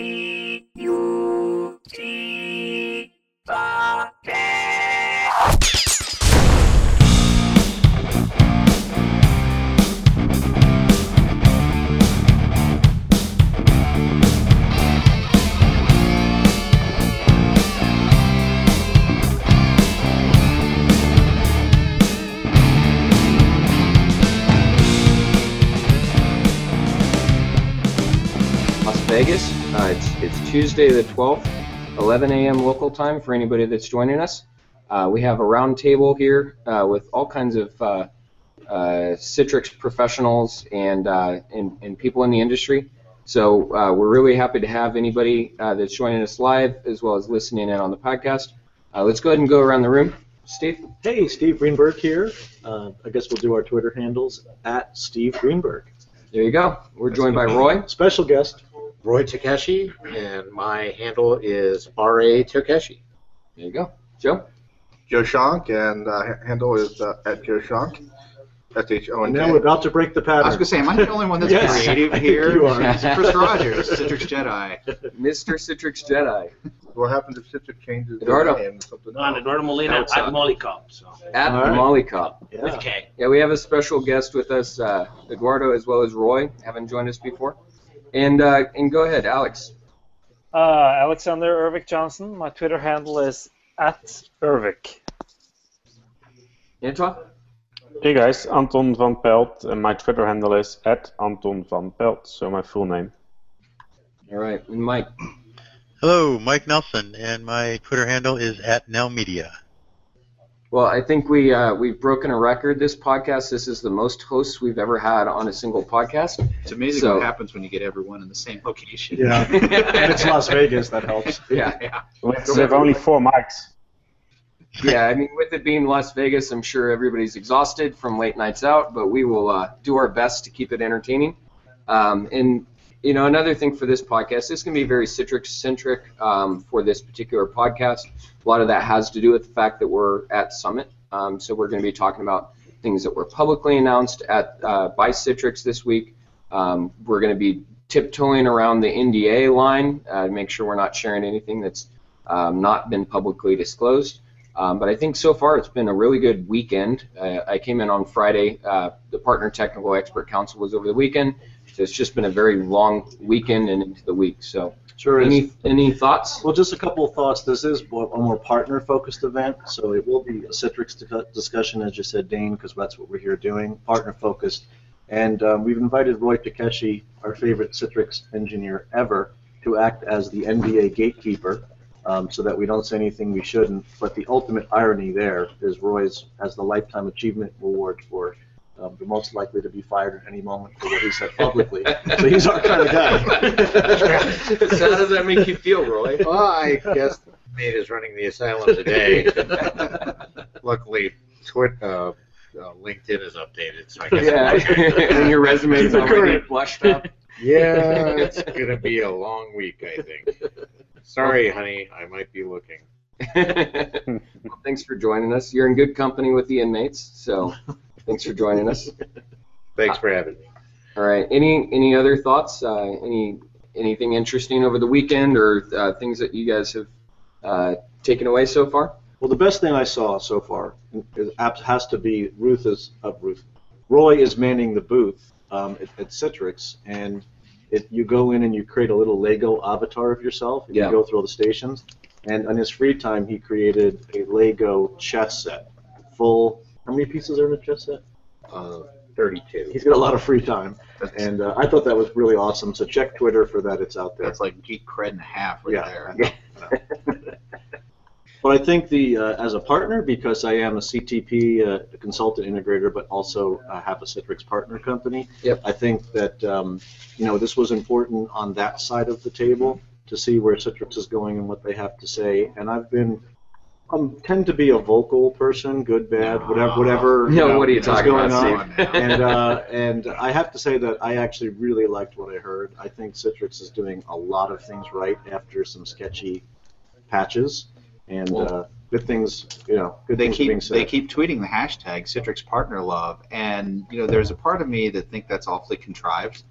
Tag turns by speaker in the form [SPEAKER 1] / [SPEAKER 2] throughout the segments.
[SPEAKER 1] E
[SPEAKER 2] Tuesday the 12th, 11 a.m. local time for anybody that's joining us. Uh, we have a round table here uh, with all kinds of uh, uh, Citrix professionals and, uh, and, and people in the industry. So uh, we're really happy to have anybody uh, that's joining us live as well as listening in on the podcast. Uh, let's go ahead and go around the room. Steve?
[SPEAKER 3] Hey, Steve Greenberg here. Uh, I guess we'll do our Twitter handles at Steve Greenberg.
[SPEAKER 2] There you go. We're joined by Roy.
[SPEAKER 3] Special guest.
[SPEAKER 4] Roy Tokeshi, and my handle is R.A. Tokeshi.
[SPEAKER 2] There you go. Joe?
[SPEAKER 5] Joe Shonk, and uh, handle is uh, at Joe Shonk. S H O N
[SPEAKER 3] And now we're about to break the pattern.
[SPEAKER 6] I was gonna say, am I the only one that's
[SPEAKER 3] Yes.
[SPEAKER 6] creative here?
[SPEAKER 3] You are.
[SPEAKER 6] Chris Rogers, Citrix Jedi.
[SPEAKER 2] Mr. Citrix Jedi.
[SPEAKER 5] What happens if Citrix changes
[SPEAKER 2] Eduardo.
[SPEAKER 5] their name to something
[SPEAKER 7] On
[SPEAKER 5] else?
[SPEAKER 7] Eduardo Molina
[SPEAKER 2] Outside.
[SPEAKER 7] at Molly Cop, so
[SPEAKER 2] At
[SPEAKER 3] All right.
[SPEAKER 2] Molly Cop.
[SPEAKER 3] Yeah.
[SPEAKER 7] with K.
[SPEAKER 2] Yeah, we have a special guest with us, uh, Eduardo, as well as Roy. Haven't joined us before. And uh, and go ahead, Alex.
[SPEAKER 8] Uh, Alexander Ervik Johnsen. My Twitter handle is at Ervik.
[SPEAKER 2] Antoine.
[SPEAKER 9] Hey guys, Anton van Pelt, and my Twitter handle is at Anton van Pelt, so my full name.
[SPEAKER 2] All right, and Mike.
[SPEAKER 10] Hello, Mike Nelson, and my Twitter handle is at NelMedia.
[SPEAKER 2] Well, I think we uh, we've broken a record. This podcast. This is the most hosts we've ever had on a single podcast.
[SPEAKER 6] It's amazing
[SPEAKER 2] So-
[SPEAKER 6] what happens when you get everyone in the same location.
[SPEAKER 3] Yeah. and it's Las Vegas, that helps.
[SPEAKER 2] Yeah,
[SPEAKER 6] Yeah.
[SPEAKER 9] We have only four mics.
[SPEAKER 2] yeah. I mean, with it being Las Vegas, I'm sure everybody's exhausted from late nights out, but we will uh, do our best to keep it entertaining. Um, and you know, another thing for this podcast, this can be very Citrix centric um, for this particular podcast. A lot of that has to do with the fact that we're at Summit. Um, so we're going to be talking about things that were publicly announced at uh, by Citrix this week. Um, we're going to be tiptoeing around the NDA line uh, to make sure we're not sharing anything that's um, not been publicly disclosed. Um, but I think so far it's been a really good weekend. Uh, I came in on Friday. Uh, the Partner Technical Expert Council was over the weekend. It's just been a very long weekend and into the week. So
[SPEAKER 3] Sure is.
[SPEAKER 2] any any thoughts?
[SPEAKER 3] Well, just a couple of thoughts. This is a more partner-focused event, so it will be a Citrix discussion, as you said, Dane, because that's what we're here doing, partner-focused. And um, we've invited Roy Tokeshi, our favorite Citrix engineer ever, to act as the NDA gatekeeper, um, so that we don't say anything we shouldn't. But the ultimate irony there is Roy's has the lifetime achievement award for um, the most likely to be fired at any moment for what he said publicly. so he's our kind of guy.
[SPEAKER 2] so how does that make you feel, Roy?
[SPEAKER 4] Well, I guess Nate is running the asylum today. Luckily, Twit, uh, uh, LinkedIn is updated, so I guess.
[SPEAKER 2] yeah, and your resume's already blushed up.
[SPEAKER 4] yeah, it's gonna be a long week, I think. Sorry, honey, I might be looking.
[SPEAKER 2] well, thanks for joining us. You're in good company with the inmates, so thanks for joining us.
[SPEAKER 4] Thanks for having me.
[SPEAKER 2] All right. Any any other thoughts? Uh, any anything interesting over the weekend, or uh, things that you guys have uh, taken away so far?
[SPEAKER 3] Well, the best thing I saw so far is, has to be Ruth is uh, Ruth. Roy is manning the booth um, at, at Citrix, and it, you go in and you create a little Lego avatar of yourself, and
[SPEAKER 2] Yeah.
[SPEAKER 3] you go through all the stations. And on his free time, he created a Lego chess set, full. How many pieces are in a chess set?
[SPEAKER 4] Uh, 32.
[SPEAKER 3] He's got a lot of free time, and uh, I thought that was really awesome. So check Twitter for that; it's out there.
[SPEAKER 6] That's like geek cred and a half right
[SPEAKER 3] Yeah.
[SPEAKER 6] there.
[SPEAKER 3] But I think the uh, as a partner, because I am a CTP uh, consultant integrator, but also uh, have a Citrix partner company.
[SPEAKER 2] Yep.
[SPEAKER 3] I think that um, you know this was important on that side of the table to see where Citrix is going and what they have to say. And I've been um, tend to be a vocal person, good, bad, whatever, whatever. you know,
[SPEAKER 2] what are you talking
[SPEAKER 3] going
[SPEAKER 2] about,
[SPEAKER 3] on.
[SPEAKER 2] Steve?
[SPEAKER 3] and uh, and I have to say that I actually really liked what I heard. I think Citrix is doing a lot of things right after some sketchy patches, and
[SPEAKER 6] Well-
[SPEAKER 3] uh, good things, you know, good
[SPEAKER 6] they
[SPEAKER 3] things
[SPEAKER 6] keep
[SPEAKER 3] being said.
[SPEAKER 6] they keep tweeting the hashtag Citrix Partner Love, and you know there's a part of me that think that's awfully contrived.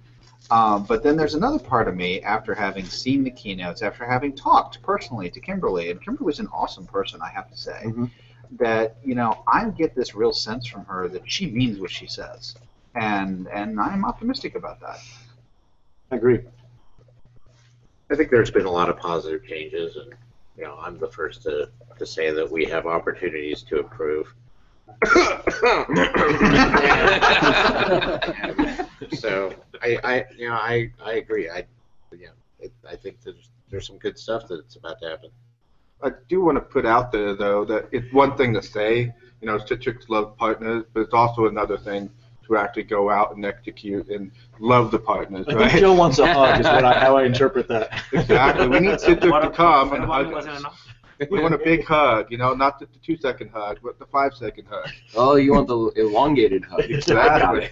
[SPEAKER 6] Um, but then there's another part of me after having seen the keynotes, after having talked personally to Kimberly, and Kimberly's an awesome person, I have to say.
[SPEAKER 3] Mhm.
[SPEAKER 6] That you know, I get this real sense from her that she means what she says, and and I'm optimistic about that.
[SPEAKER 3] I agree.
[SPEAKER 4] I think there's been a lot of positive changes, and you know, I'm the first to, to say that we have opportunities to improve. So I, I, you know, I, I agree. I, you know, it, I think there's there's some good stuff that's about to happen.
[SPEAKER 5] I do want to put out there though that it's one thing to say, you know, Citrix love partners, but it's also another thing to actually go out and execute and love the partners,
[SPEAKER 3] I think
[SPEAKER 5] right?
[SPEAKER 3] Joe wants a hug, is what I, how I interpret that.
[SPEAKER 5] Exactly. We need Citrix to come and hug
[SPEAKER 8] wasn't
[SPEAKER 5] us.
[SPEAKER 8] Enough.
[SPEAKER 5] We want a big hug, you know, not just the two second hug, but the five second hug.
[SPEAKER 2] Oh, you want the elongated hug.
[SPEAKER 5] Exactly.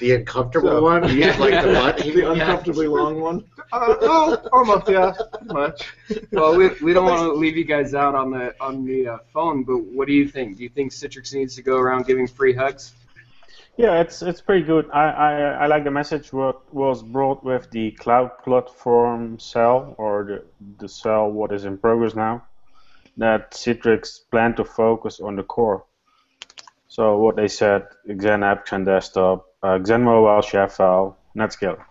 [SPEAKER 4] The uncomfortable
[SPEAKER 5] So-
[SPEAKER 4] one,
[SPEAKER 5] Yeah.
[SPEAKER 4] like the butt.
[SPEAKER 3] The uncomfortably long one.
[SPEAKER 5] Uh, oh, almost, yeah, pretty much.
[SPEAKER 2] Well, we, we don't want to leave you guys out on the on the uh, phone, but what do you think? Do you think Citrix needs to go around giving free hugs?
[SPEAKER 9] Yeah, it's it's pretty good. I, I, I like the message what was brought with the cloud platform cell or the the cell what is in progress now. That Citrix plan to focus on the core. So what they said, Xen app, Xen desktop, uh, Xen mobile, ShareFile, Netscaler.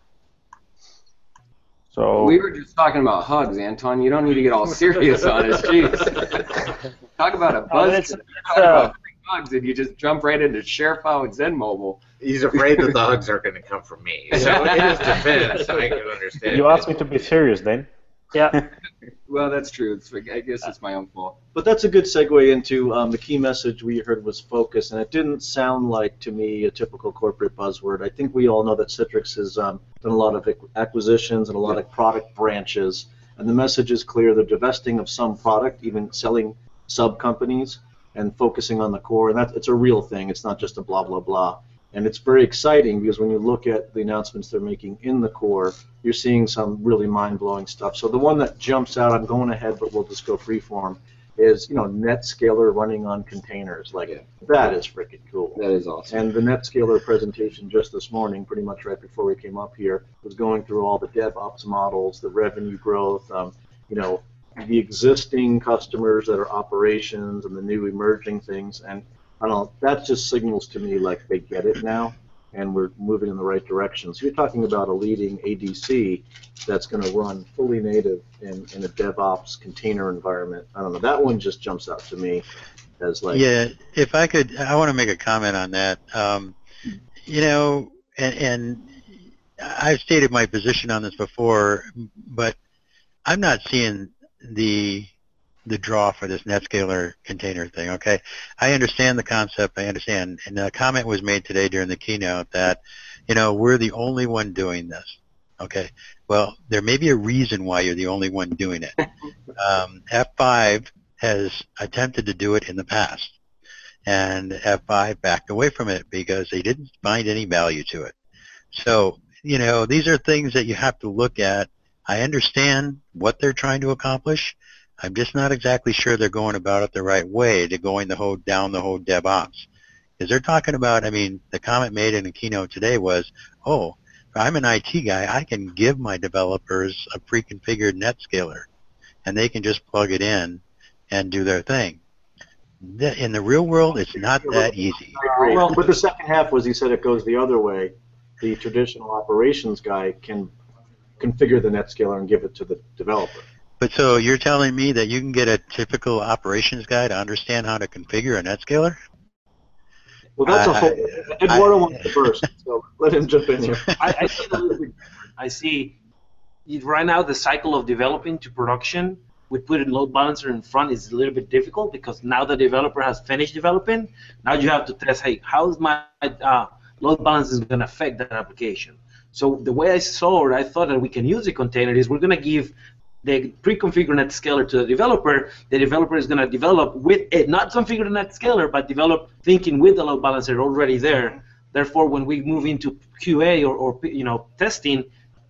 [SPEAKER 9] So
[SPEAKER 2] We were just talking about hugs, Anton. You don't need to get all serious on us. Jeez. Talk about a
[SPEAKER 8] Oh,
[SPEAKER 2] buzz.
[SPEAKER 8] it's-
[SPEAKER 2] Talk
[SPEAKER 8] uh,
[SPEAKER 2] about hugs, and you just jump right into ShareFile and Xen Mobile.
[SPEAKER 4] He's afraid that the hugs are going to come from me. So in his defense, I can understand.
[SPEAKER 9] you asked me to be serious, then.
[SPEAKER 8] Yeah.
[SPEAKER 2] Well, that's true. It's, I guess it's my own fault.
[SPEAKER 3] But that's a good segue into um, the key message we heard was focus, and it didn't sound like to me a typical corporate buzzword. I think we all know that Citrix has um, done a lot of acquisitions and a lot of product branches, and the message is clear: they're divesting of some product, even selling sub companies, and focusing on the core. And that it's a real thing. It's not just a blah blah blah. And it's very exciting because when you look at the announcements they're making in the core, you're seeing some really mind-blowing stuff. So the one that jumps out, I'm going ahead, but we'll just go freeform, is you know NetScaler running on containers. Like
[SPEAKER 2] Yeah.
[SPEAKER 3] that is freaking cool.
[SPEAKER 2] That is awesome.
[SPEAKER 3] And the NetScaler presentation just this morning, pretty much right before we came up here, was going through all the DevOps models, the revenue growth, um, you know, the existing customers that are operations and the new emerging things. And I don't that just signals to me like they get it now and we're moving in the right direction. So you're talking about a leading ADC that's going to run fully native in, in a DevOps container environment. I don't know, that one just jumps out to me as like,
[SPEAKER 10] Yeah, if I could, I want to make a comment on that. Um, you know, and, and I've stated my position on this before, but I'm not seeing the the draw for this NetScaler container thing. Okay, I understand the concept. I understand, and a comment was made today during the keynote that, you know, we're the only one doing this. Okay, well, there may be a reason why you're the only one doing it. Um, F5 has attempted to do it in the past, and F5 backed away from it because they didn't find any value to it. So, you know, these are things that you have to look at. I understand what they're trying to accomplish. I'm just not exactly sure they're going about it the right way to going the whole down the whole DevOps. Because they're talking about, I mean, the comment made in the keynote today was, oh, I'm an IT guy, I can give my developers a pre-configured NetScaler, and they can just plug it in and do their thing. In the real world, it's not that easy.
[SPEAKER 3] Agree. But the second half was he said it goes the other way. The traditional operations guy can configure the NetScaler and give it to the developer.
[SPEAKER 10] But so you're telling me that you can get a typical operations guy to understand how to configure a NetScaler?
[SPEAKER 3] Well, that's a
[SPEAKER 10] I-
[SPEAKER 3] whole. Eduardo wants to first, so let him jump in here.
[SPEAKER 7] I, I see it a little. I see right now the cycle of developing to production with putting load balancer in front is a little bit difficult because now the developer has finished developing. Now you have to test, hey, how is my uh, load balancer going to affect that application? So the way I saw it, I thought that we can use the container is we're going to give the pre-configured NetScaler to the developer. The developer is going to develop with it, not configure NetScaler, but develop thinking with the load balancer already there. Therefore, when we move into QA or, or you know testing,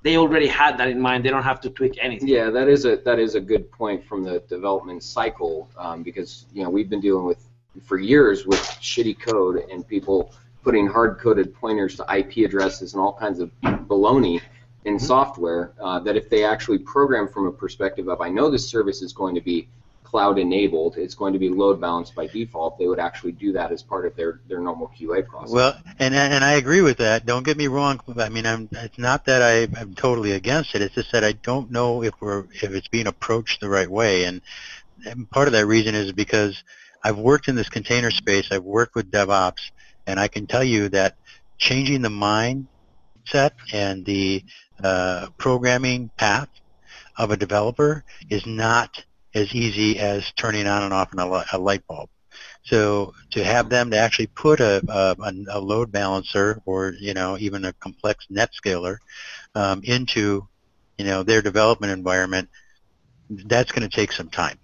[SPEAKER 7] they already had that in mind. They don't have to tweak anything.
[SPEAKER 2] Yeah, that is a that is a good point from the development cycle um, because you know we've been dealing with for years with shitty code and people putting hard coded pointers to IP addresses and all kinds of baloney. In software uh, that if they actually program from a perspective of I know this service is going to be cloud enabled, it's going to be load balanced by default, they would actually do that as part of their, their normal QA process.
[SPEAKER 10] Well, and and I agree with that. Don't get me wrong. I mean, I'm, it's not that I, I'm totally against it. It's just that I don't know if we're if it's being approached the right way. And, and part of that reason is because I've worked in this container space. I've worked with DevOps, and I can tell you that changing the mindset and the uh, programming path of a developer is not as easy as turning on and off a, a light bulb. So to have them to actually put a, a, a load balancer or you know even a complex NetScaler um, into you know their development environment, that's going to take some time.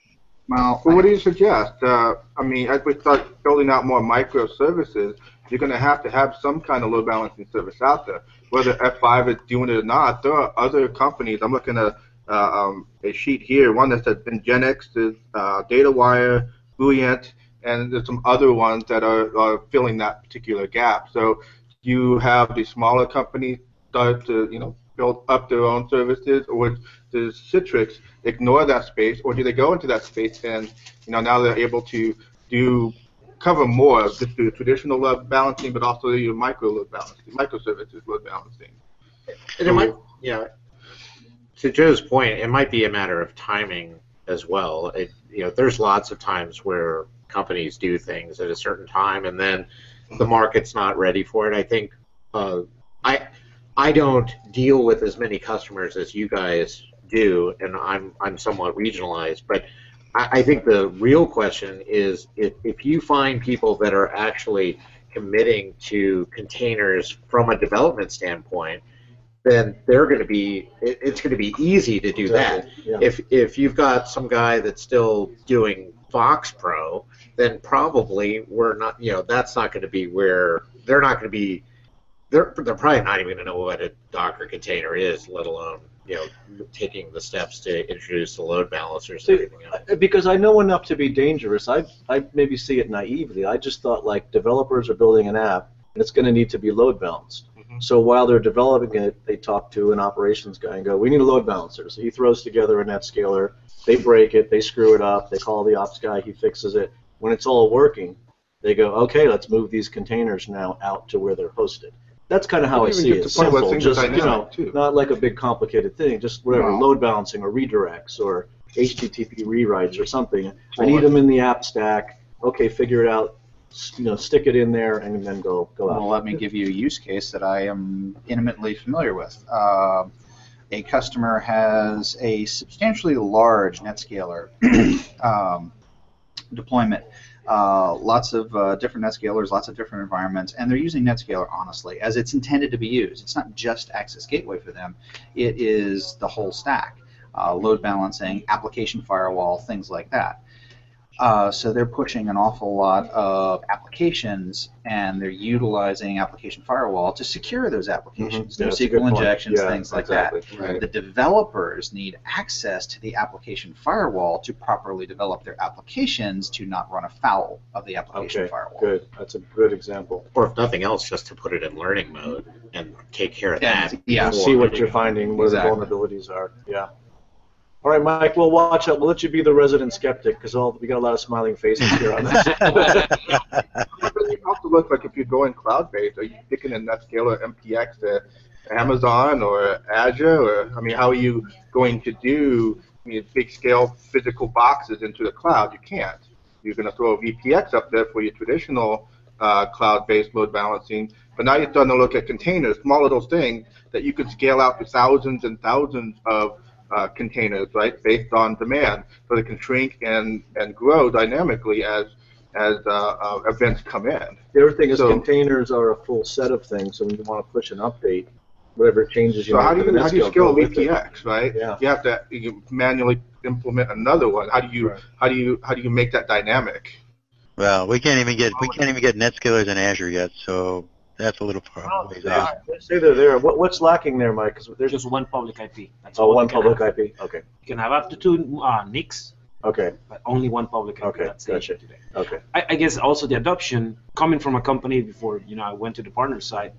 [SPEAKER 6] Well,
[SPEAKER 5] what do you suggest? Uh, I mean, as we start building out more microservices, you're going to have to have some kind of load balancing service out there. Whether F5 is doing it or not, there are other companies. I'm looking at uh, um, a sheet here, one that says Nginx, there's uh, DataWire, Buoyant, and there's some other ones that are, are filling that particular gap. So you have the smaller companies start to, you know, build up their own services, or does Citrix ignore that space, or do they go into that space and, you know, now they're able to do cover more of just the traditional load balancing, but also your micro load balancing, microservices load balancing.
[SPEAKER 4] And it might, yeah. To Joe's point, it might be a matter of timing as well. It, you know, there's lots of times where companies do things at a certain time, and then the market's not ready for it. I think uh, I I don't deal with as many customers as you guys do, and I'm I'm somewhat regionalized, but I, I think the real question is if, if you find people that are actually committing to containers from a development standpoint, then they're going to be it, it's going to be easy to do that.
[SPEAKER 3] Yeah.
[SPEAKER 4] If if you've got some guy that's still doing Fox Pro, then probably we're not you know that's not going to be where they're not going to be they're they're probably not even going to know what a Docker container is, let alone you know taking the steps to introduce the load balancers and everything else.
[SPEAKER 3] Uh, Because I know enough to be dangerous. I, I maybe see it naively. I just thought like developers are building an app and it's going to need to be load balanced. So while they're developing it, they talk to an operations guy and go, "We need a load balancer." So he throws together a NetScaler. They break it. They screw it up. They call the ops guy. He fixes it. When it's all working, they go, "Okay, let's move these containers now out to where they're hosted." That's kind of how I see it. Simple, just you know,
[SPEAKER 5] too.
[SPEAKER 3] not like a big complicated thing. Just whatever
[SPEAKER 5] No.
[SPEAKER 3] load balancing or redirects or HTTP rewrites or something. I need them in the app stack. Okay, figure it out. You know, stick it in there and then go go out.
[SPEAKER 6] Well, let me give you a use case that I am intimately familiar with. Uh, a customer has a substantially large NetScaler um, deployment. Uh, lots of uh, different NetScalers, lots of different environments, and they're using NetScaler honestly as it's intended to be used. It's not just Access Gateway for them; it is the whole stack, uh, load balancing, application firewall, things like that. Uh, so they're pushing an awful lot of applications, and they're utilizing application firewall to secure those applications.
[SPEAKER 3] Mhm. Yeah,
[SPEAKER 6] No
[SPEAKER 3] that's a good
[SPEAKER 6] SQL injections,
[SPEAKER 3] Yeah,
[SPEAKER 6] things like
[SPEAKER 3] exactly.
[SPEAKER 6] that.
[SPEAKER 3] Right.
[SPEAKER 6] The developers need access to the application firewall to properly develop their applications to not run afoul of the application
[SPEAKER 3] Okay,
[SPEAKER 6] firewall.
[SPEAKER 3] good. That's a good example.
[SPEAKER 4] Or if nothing else, just to put it in learning mode and take care of
[SPEAKER 6] Yeah,
[SPEAKER 4] that.
[SPEAKER 6] yeah.
[SPEAKER 3] See what you're finding, where
[SPEAKER 6] Exactly.
[SPEAKER 3] the vulnerabilities are. Yeah. All right, Mike. We'll watch out. We'll let you be the resident skeptic because we got a lot of smiling faces here on this.
[SPEAKER 5] It also looks like if you're going cloud-based, are you sticking in NetScaler MPX to Amazon or Azure? Or, I mean, how are you going to do I mean, big-scale physical boxes into the cloud? You can't. You're going to throw a VPX up there for your traditional uh, cloud-based load balancing, but now you're starting to look at containers, small little things that you could scale out to thousands and thousands of uh, containers, right, based on demand, so they can shrink and, and grow dynamically as as uh, uh, events come in.
[SPEAKER 3] the other thing is
[SPEAKER 5] So-
[SPEAKER 3] containers are a full set of things, so when you want to push an update, whatever changes you
[SPEAKER 5] So
[SPEAKER 3] make
[SPEAKER 5] how do you how do you scale
[SPEAKER 3] go.
[SPEAKER 5] VPX, right?
[SPEAKER 3] Yeah.
[SPEAKER 5] You have to you manually implement another one. How do you
[SPEAKER 3] Right.
[SPEAKER 5] how do you how do you make that dynamic?
[SPEAKER 10] Well, we can't even get we can't even get NetScalers in Azure yet, so that's a little far ways out.
[SPEAKER 3] Say they're there. What, what's lacking there, Mike? Because there's
[SPEAKER 7] Just one public IP. That's
[SPEAKER 3] oh,
[SPEAKER 7] all
[SPEAKER 3] one
[SPEAKER 7] you can
[SPEAKER 3] public
[SPEAKER 7] have.
[SPEAKER 3] IP. Okay.
[SPEAKER 7] You can have up to two uh, NICs,
[SPEAKER 3] Okay.
[SPEAKER 7] but only one public IP.
[SPEAKER 3] Okay,
[SPEAKER 7] That's the
[SPEAKER 3] gotcha.
[SPEAKER 7] issue today.
[SPEAKER 3] Okay.
[SPEAKER 7] I, I guess also the adoption coming from a company before you know I went to the partner side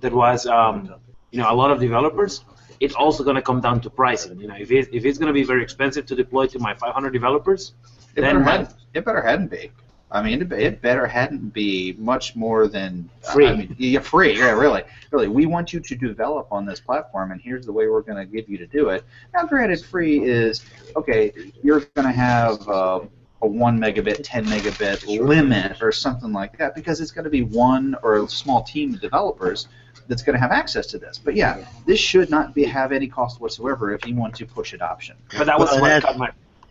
[SPEAKER 7] that was um, you know a lot of developers it's also going to come down to pricing. You know, if it, if it's going to be very expensive to deploy to my 500 developers,
[SPEAKER 6] It
[SPEAKER 7] then
[SPEAKER 6] better,
[SPEAKER 7] my-
[SPEAKER 6] hadn't, it better hadn't be. I mean, it, it better hadn't be much more than
[SPEAKER 7] Free.
[SPEAKER 6] I mean, yeah, free. Yeah, really, really. We want you to develop on this platform, and here's the way we're going to give you to do it. Now, granted, free is okay. You're going to have uh, a one megabit, ten megabit limit or something like that because it's going to be one or a small team of developers that's going to have access to this. But yeah, this should not be have any cost whatsoever if you want to push adoption.
[SPEAKER 7] but that was
[SPEAKER 10] Well,
[SPEAKER 7] what cut my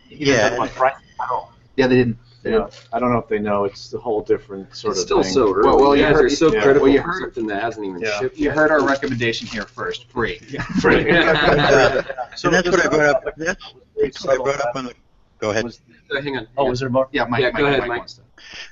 [SPEAKER 10] yeah.
[SPEAKER 7] cut my price at all.
[SPEAKER 6] Yeah, they didn't. They
[SPEAKER 11] Yeah,
[SPEAKER 6] didn't.
[SPEAKER 11] I don't know if they know it's a whole different sort
[SPEAKER 2] It's
[SPEAKER 11] of
[SPEAKER 2] still
[SPEAKER 11] thing.
[SPEAKER 2] so early.
[SPEAKER 6] Well, well,
[SPEAKER 2] you
[SPEAKER 6] you
[SPEAKER 2] guys
[SPEAKER 6] heard-
[SPEAKER 2] are so
[SPEAKER 11] yeah.
[SPEAKER 2] critical
[SPEAKER 6] Well, you heard-
[SPEAKER 2] something that hasn't even
[SPEAKER 11] Yeah.
[SPEAKER 2] shipped
[SPEAKER 6] You
[SPEAKER 2] yet.
[SPEAKER 6] heard our recommendation here first. Free.
[SPEAKER 10] Yeah, Uh,
[SPEAKER 11] So
[SPEAKER 10] and that's what I brought up.
[SPEAKER 11] like-
[SPEAKER 10] That's, that's what I brought up on the. Go ahead.
[SPEAKER 11] Was-
[SPEAKER 2] So hang on.
[SPEAKER 11] Oh,
[SPEAKER 2] Yeah.
[SPEAKER 11] was there more?
[SPEAKER 6] Yeah, Mike.
[SPEAKER 2] Yeah,
[SPEAKER 6] Mike,
[SPEAKER 2] go ahead,
[SPEAKER 6] Mike
[SPEAKER 2] Mike.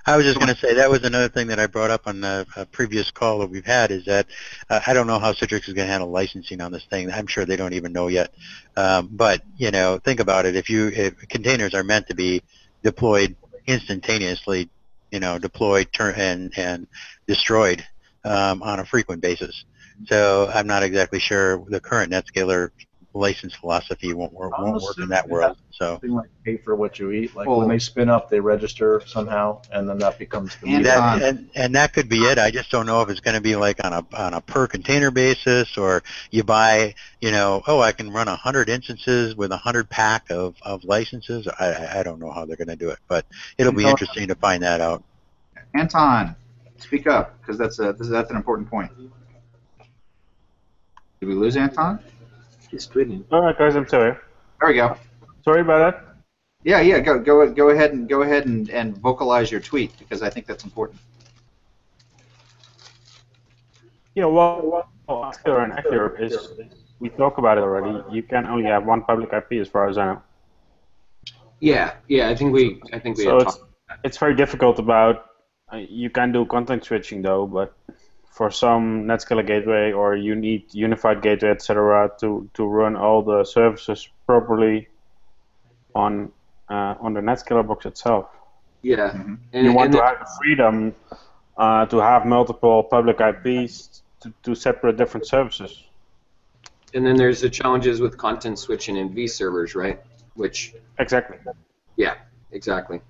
[SPEAKER 10] I was just going to say that was another thing that I brought up on the uh, previous call that we've had is that uh, I don't know how Citrix is going to handle licensing on this thing. I'm sure they don't even know yet. Um, but you know, think about it. If you if containers are meant to be deployed instantaneously, you know, deployed turn and and destroyed um, on a frequent basis. So I'm not exactly sure the current NetScaler license philosophy won't work, won't work in that world. So.
[SPEAKER 11] Something like pay for what you eat. Like
[SPEAKER 6] Well-
[SPEAKER 11] when they spin up, they register somehow, and then that becomes the
[SPEAKER 6] And
[SPEAKER 11] meter.
[SPEAKER 10] That, and, and that could be it. I just don't know if it's going to be like on a on a per container basis, or you buy, you know, oh, I can run a hundred instances with a hundred pack of, of licenses. I I- I don't know how they're going to do it, but it'll be interesting to find that out.
[SPEAKER 6] Anton, speak up because that's a this, that's an important point. Did we lose Anton?
[SPEAKER 7] He's tweeting.
[SPEAKER 9] All right, guys, I'm sorry.
[SPEAKER 6] There we go.
[SPEAKER 9] Sorry about that.
[SPEAKER 6] Yeah, yeah. Go go go ahead and go ahead and, and vocalize your tweet because I think that's important.
[SPEAKER 9] Yeah, well, well Azure and Azure is, we talk about it already. You can only have one public IP as far as I know.
[SPEAKER 2] Yeah, yeah. I think we, I think we
[SPEAKER 9] So it's, it's very difficult about, uh, you can do content switching though, but for some Netscaler gateway or you need unified gateway, etc., to, to run all the services properly on uh, on the Netscaler box itself.
[SPEAKER 2] Yeah,
[SPEAKER 6] Mhm.
[SPEAKER 2] and,
[SPEAKER 9] you want
[SPEAKER 2] and
[SPEAKER 9] to have the freedom uh, to have multiple public IPs to, to separate different services.
[SPEAKER 2] and then there's the challenges with content switching and V servers, right? Which
[SPEAKER 9] Exactly.
[SPEAKER 2] Yeah, exactly.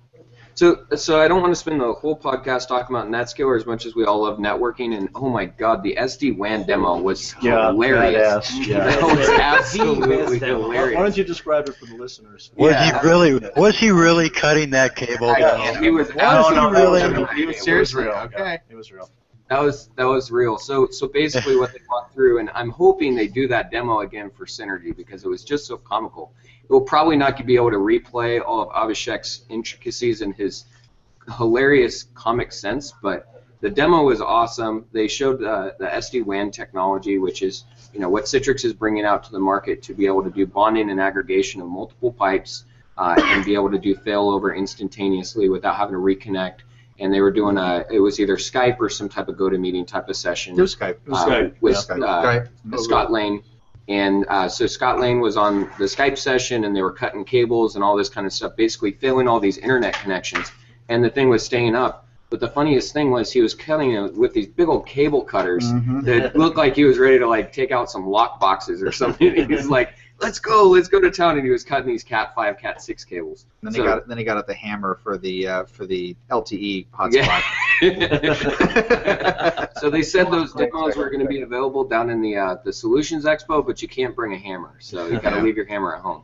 [SPEAKER 2] So, so I don't want to spend the whole podcast talking about NetScaler as much as we all love networking. And oh my God, the SD WAN demo was
[SPEAKER 11] Yeah,
[SPEAKER 2] hilarious.
[SPEAKER 11] badass, yeah.
[SPEAKER 2] that was absolutely
[SPEAKER 7] best demo.
[SPEAKER 11] Why why don't you describe it for the listeners?
[SPEAKER 10] Was
[SPEAKER 2] Yeah.
[SPEAKER 10] he really was he really cutting that cable
[SPEAKER 2] I
[SPEAKER 10] down?
[SPEAKER 2] can't- he was
[SPEAKER 10] Was he really?
[SPEAKER 6] He was seriously
[SPEAKER 11] real,
[SPEAKER 6] okay.
[SPEAKER 11] It was real.
[SPEAKER 2] That was that was real. So so basically, what they walked through, and I'm hoping they do that demo again for Synergy because it was just so comical. It will probably not be able to replay all of Abhishek's intricacies and his hilarious comic sense, but the demo was awesome. They showed uh, the SD WAN technology, which is you know what Citrix is bringing out to the market to be able to do bonding and aggregation of multiple pipes uh, and be able to do failover instantaneously without having to reconnect and they were doing a it was either Skype or some type of GoToMeeting type of session
[SPEAKER 6] It was Skype. It was
[SPEAKER 2] uh,
[SPEAKER 6] Skype.
[SPEAKER 2] with
[SPEAKER 6] Yeah, Skype.
[SPEAKER 2] uh,
[SPEAKER 6] Skype.
[SPEAKER 2] Scott Lane. And uh, so Scott Lane was on the Skype session, and they were cutting cables and all this kind of stuff, basically failing all these internet connections. And the thing was staying up. But the funniest thing was he was cutting it with these big old cable cutters
[SPEAKER 6] Mhm.
[SPEAKER 2] that looked like he was ready to like take out some lock boxes or something. he was like, "Let's go, let's go to town," and he was cutting these Cat five, Cat six cables.
[SPEAKER 6] Then he got then he got at the hammer for the uh, for the LTE hotspot.
[SPEAKER 2] so they said those demos were going to be available down in the uh, the Solutions Expo, but you can't bring a hammer, so you got to leave your hammer at home.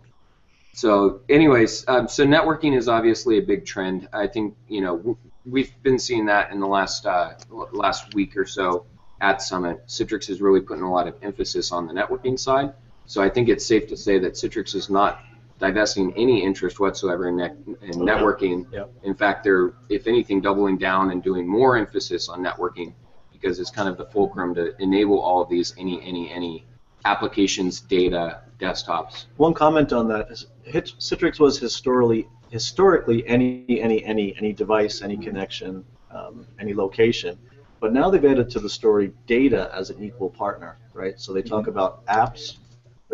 [SPEAKER 2] So, anyways, um, so networking is obviously a big trend. I think you know we've been seeing that in the last uh, last week or so at Summit. Citrix is really putting a lot of emphasis on the networking side. So I think it's safe to say that Citrix is not divesting any interest whatsoever in, net, in networking.
[SPEAKER 11] Yep.
[SPEAKER 2] In fact, they're, if anything, doubling down and doing more emphasis on networking because it's kind of the fulcrum to enable all of these any, any, any applications, data, desktops.
[SPEAKER 11] One comment on that is Citrix was historically historically any any any any device, any connection, um, any location. But now they've added to the story data as an equal partner, right? So they talk about apps,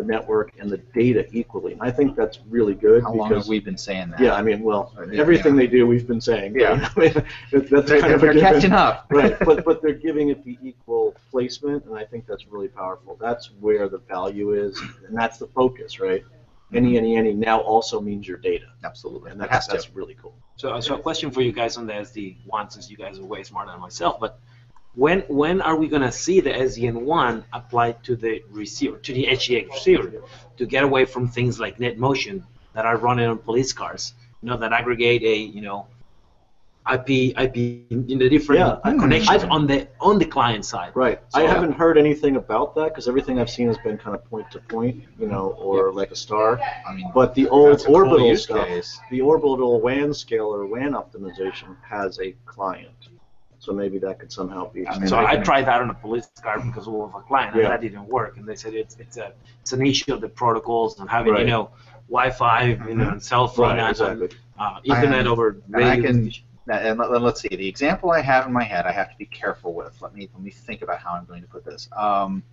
[SPEAKER 3] the network and the data equally. And I think that's really good.
[SPEAKER 6] How long have we been saying that?
[SPEAKER 3] Yeah, I mean, well,
[SPEAKER 6] yeah,
[SPEAKER 3] everything
[SPEAKER 6] yeah.
[SPEAKER 3] they do, we've been saying. but,
[SPEAKER 6] Yeah.
[SPEAKER 3] I mean, that's
[SPEAKER 6] They're,
[SPEAKER 3] kind of
[SPEAKER 6] they're
[SPEAKER 3] given.
[SPEAKER 6] catching up.
[SPEAKER 3] right, but but they're giving it the equal placement, and I think that's really powerful. That's where the value is, and that's the focus, right? Any mm-hmm. any any now also means your data,
[SPEAKER 6] Absolutely.
[SPEAKER 3] and
[SPEAKER 6] It
[SPEAKER 3] that's
[SPEAKER 6] to.
[SPEAKER 3] that's really cool.
[SPEAKER 7] So, so a question for you guys on there as the SD WAN, since you guys are way smarter than myself, but when when are we gonna see the SD WAN applied to the receiver, to the HDX receiver, to get away from things like NetMotion that are running on police cars, you know, that aggregate a, you know, IP IP in the different
[SPEAKER 3] Yeah, I-
[SPEAKER 7] connections
[SPEAKER 3] I-
[SPEAKER 7] on the on the client side.
[SPEAKER 3] Right. I haven't heard anything about that because everything I've seen has been kind of point to point, you know, or like a star.
[SPEAKER 6] I mean,
[SPEAKER 3] But the old
[SPEAKER 6] that's a cool
[SPEAKER 3] orbital stuff,
[SPEAKER 6] case.
[SPEAKER 3] the orbital WAN scaler WAN optimization has a client, so maybe that could somehow be.
[SPEAKER 6] I mean,
[SPEAKER 7] So
[SPEAKER 6] they
[SPEAKER 7] I tried that on a police car because of a client, and
[SPEAKER 3] Yeah.
[SPEAKER 7] that didn't work. And they said it's it's a it's an issue of the protocols and having
[SPEAKER 3] Right.
[SPEAKER 7] you know Wi-Fi, you know, and cell phone
[SPEAKER 3] Right,
[SPEAKER 7] and
[SPEAKER 3] exactly.
[SPEAKER 7] uh, Ethernet
[SPEAKER 6] I-
[SPEAKER 7] over
[SPEAKER 6] and I can- And let, let's see. The example I have in my head, I have to be careful with. Let me let me think about how I'm going to put this. Um,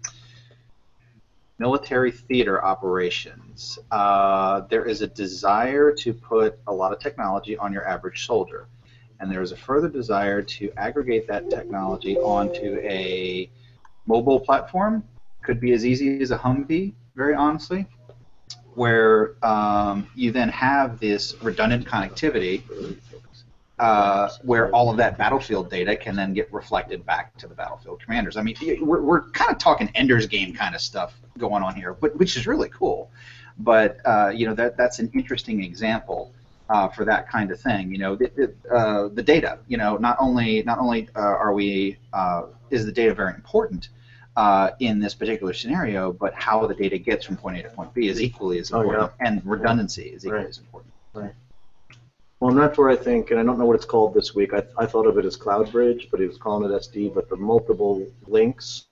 [SPEAKER 6] military theater operations. Uh, there is a desire to put a lot of technology on your average soldier, and there is a further desire to aggregate that technology onto a mobile platform. Could be as easy as a Humvee, very honestly, where um, you then have this redundant connectivity uh, where all of that battlefield data can then get reflected back to the battlefield commanders. I mean, we're, we're kind of talking Ender's Game kind of stuff going on here, but which is really cool. But uh, you know that that's an interesting example uh, for that kind of thing. You know, the, the, uh, the data. You know, not only not only uh, are we uh, is the data very important. Uh, in this particular scenario, but how the data gets from point A to point B is equally as
[SPEAKER 3] Oh, yeah.
[SPEAKER 6] important, and redundancy is equally
[SPEAKER 3] Right.
[SPEAKER 6] as important.
[SPEAKER 3] Well, and that's where I think, and I don't know what it's called this week. I, I thought of it as Cloud Bridge, but he was calling it SD. But the multiple links,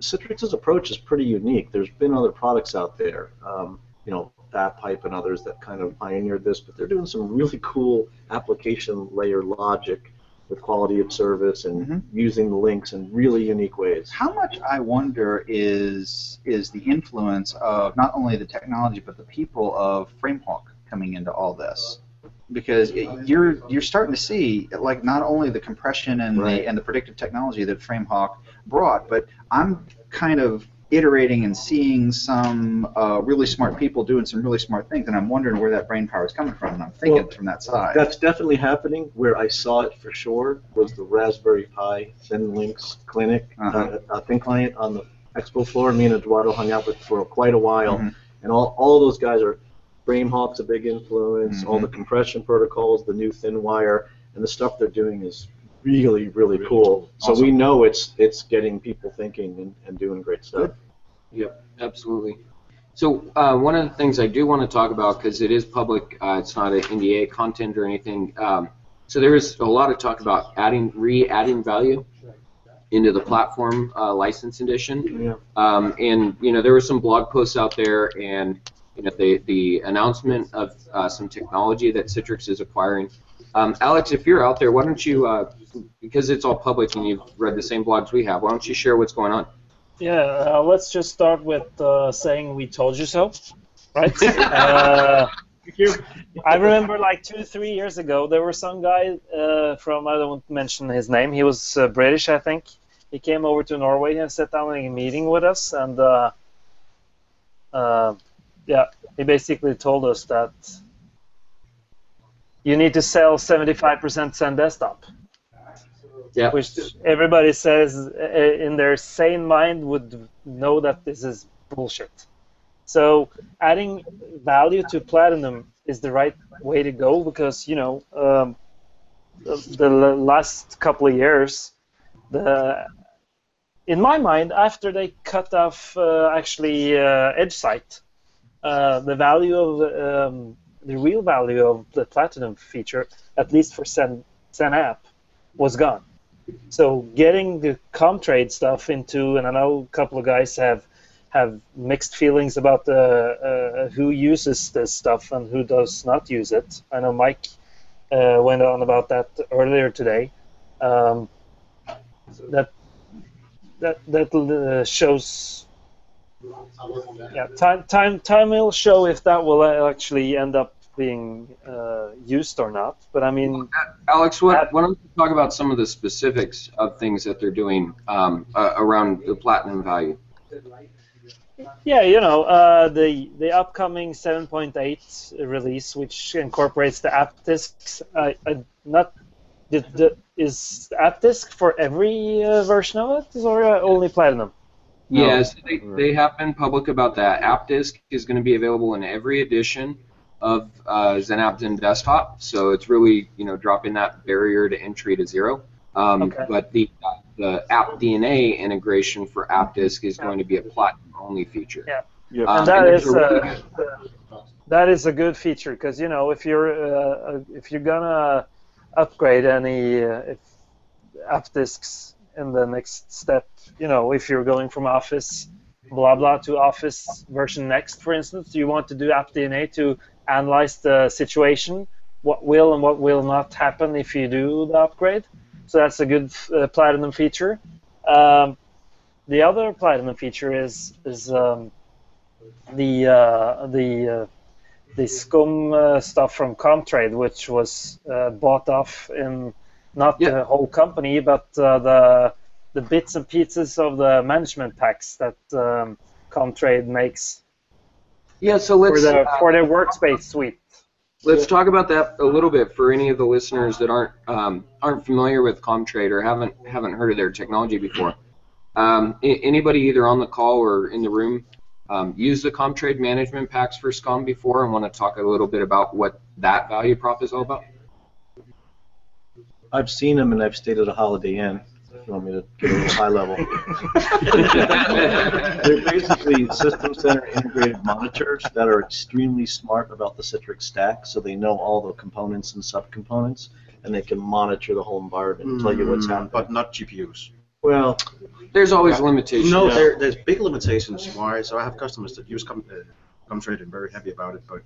[SPEAKER 3] Citrix's approach is pretty unique. There's been other products out there, um, you know, Pipe and others that kind of pioneered this, but they're doing some really cool application layer logic with quality of service and
[SPEAKER 6] Mhm.
[SPEAKER 3] using the links in really unique ways.
[SPEAKER 6] How much I wonder is is the influence of not only the technology but the people of FrameHawk coming into all this? Because it, you're you're starting to see like not only the compression and
[SPEAKER 3] Right.
[SPEAKER 6] the and the predictive technology that FrameHawk brought, but I'm kind of iterating and seeing some uh, really smart people doing some really smart things, and I'm wondering where that brain power is coming from, and I'm thinking
[SPEAKER 3] Well,
[SPEAKER 6] from that side.
[SPEAKER 3] That's definitely happening. Where I saw it for sure was the Raspberry Pi Thin Links Clinic,
[SPEAKER 6] Uh-huh.
[SPEAKER 3] uh, Thin Client on the expo floor. Me and Eduardo hung out with for quite a while,
[SPEAKER 6] Mhm.
[SPEAKER 3] and all, all those guys are. Framehawk's a big influence. All
[SPEAKER 6] Mhm.
[SPEAKER 3] the compression protocols, the new thin wire, and the stuff they're doing is really, really cool. So we know it's it's getting people thinking and, and doing great stuff.
[SPEAKER 2] Yep, absolutely. So uh, one of the things I do want to talk about because it is public, uh, it's not an NDA content or anything. Um, so there is a lot of talk about adding, re-adding value into the platform uh, license edition.
[SPEAKER 3] Yeah.
[SPEAKER 2] Um, and you know there were some blog posts out there, and you know the the announcement of uh, some technology that Citrix is acquiring. Um, Alex, if you're out there, why don't you, uh, because it's all public and you've read the same blogs we have, why don't you share what's going on?
[SPEAKER 8] Yeah, uh, let's just start with uh, saying we told you so, right? uh, I remember like two, three years ago, there was some guy uh, from, I don't want to mention his name, he was uh, British, I think. He came over to Norway and sat down in a meeting with us, and uh, uh, yeah, he basically told us that you need to sell 75% Xen desktop
[SPEAKER 2] Yeah.
[SPEAKER 8] which everybody says uh, in their sane mind would know that this is bullshit. So adding value to Platinum is the right way to go because you know um, the, the last couple of years, the in my mind after they cut off uh, actually uh, EdgeSight, uh, the value of um, the real value of the Platinum feature, at least for Sen, Xen app, was gone. So getting the Comtrade stuff into, and I know a couple of guys have have mixed feelings about the uh, who uses this stuff and who does not use it. I know Mike uh, went on about that earlier today. Um, that that that uh, shows Yeah, time time time will show if that will uh, actually end up being uh, used or not. But I mean,
[SPEAKER 2] Alex, what, why don't you talk about some of the specifics of things that they're doing um, uh, around the platinum value?
[SPEAKER 8] yeah, you know, uh, the the upcoming 7.8 release, which incorporates the app uh, uh, not the, the, is AppDisk for every uh, version of it, or uh, only platinum?
[SPEAKER 2] Yes, they, they have been public about that. AppDisk is going to be available in every edition of uh, XenApp Desktop, so it's really you know dropping that barrier to entry to zero. Um,
[SPEAKER 8] Okay.
[SPEAKER 2] But the the App DNA integration for AppDisk is going to be a platinum only feature.
[SPEAKER 8] Yeah.
[SPEAKER 9] Yeah.
[SPEAKER 2] Um,
[SPEAKER 8] and that
[SPEAKER 2] and it's
[SPEAKER 8] is
[SPEAKER 2] a really
[SPEAKER 8] uh, that is a good feature because you know if you're uh, uh, if you're gonna upgrade any uh, if app in the next step, you know if you're going from Office blah blah to Office version next, for instance, you want to do app DNA to analyze the situation, what will and what will not happen if you do the upgrade. So that's a good uh, platinum feature. Um, the other platinum feature is is um, the uh, the uh, the SCOM uh, stuff from Comtrade, which was uh, bought off in not
[SPEAKER 2] Yeah.
[SPEAKER 8] the whole company, but uh, the the bits and pieces of the management packs that um, Comtrade makes
[SPEAKER 2] Yeah, so let's for,
[SPEAKER 8] the
[SPEAKER 2] uh,
[SPEAKER 8] for their workspace suite.
[SPEAKER 2] Let's talk about that a little bit for any of the listeners that aren't um, aren't familiar with Comtrade or haven't haven't heard of their technology before. Um, anybody either on the call or in the room um, use the Comtrade management packs for SCOM before and want to talk a little bit about what that value prop is all about?
[SPEAKER 11] I've seen them and I've stayed at a Holiday Inn. If you want me to get a little high level. They're basically system center integrated monitors that are extremely smart about the Citrix stack, so they know all the components and subcomponents, and they can monitor the whole environment and tell you what's
[SPEAKER 12] Mm,
[SPEAKER 11] happening.
[SPEAKER 12] But not GPUs.
[SPEAKER 11] Well,
[SPEAKER 2] There's always limitations.
[SPEAKER 12] No,
[SPEAKER 11] Yeah.
[SPEAKER 12] there, there's big limitations. Why? So I have customers that use Com- uh, Comtrade and very happy about it, but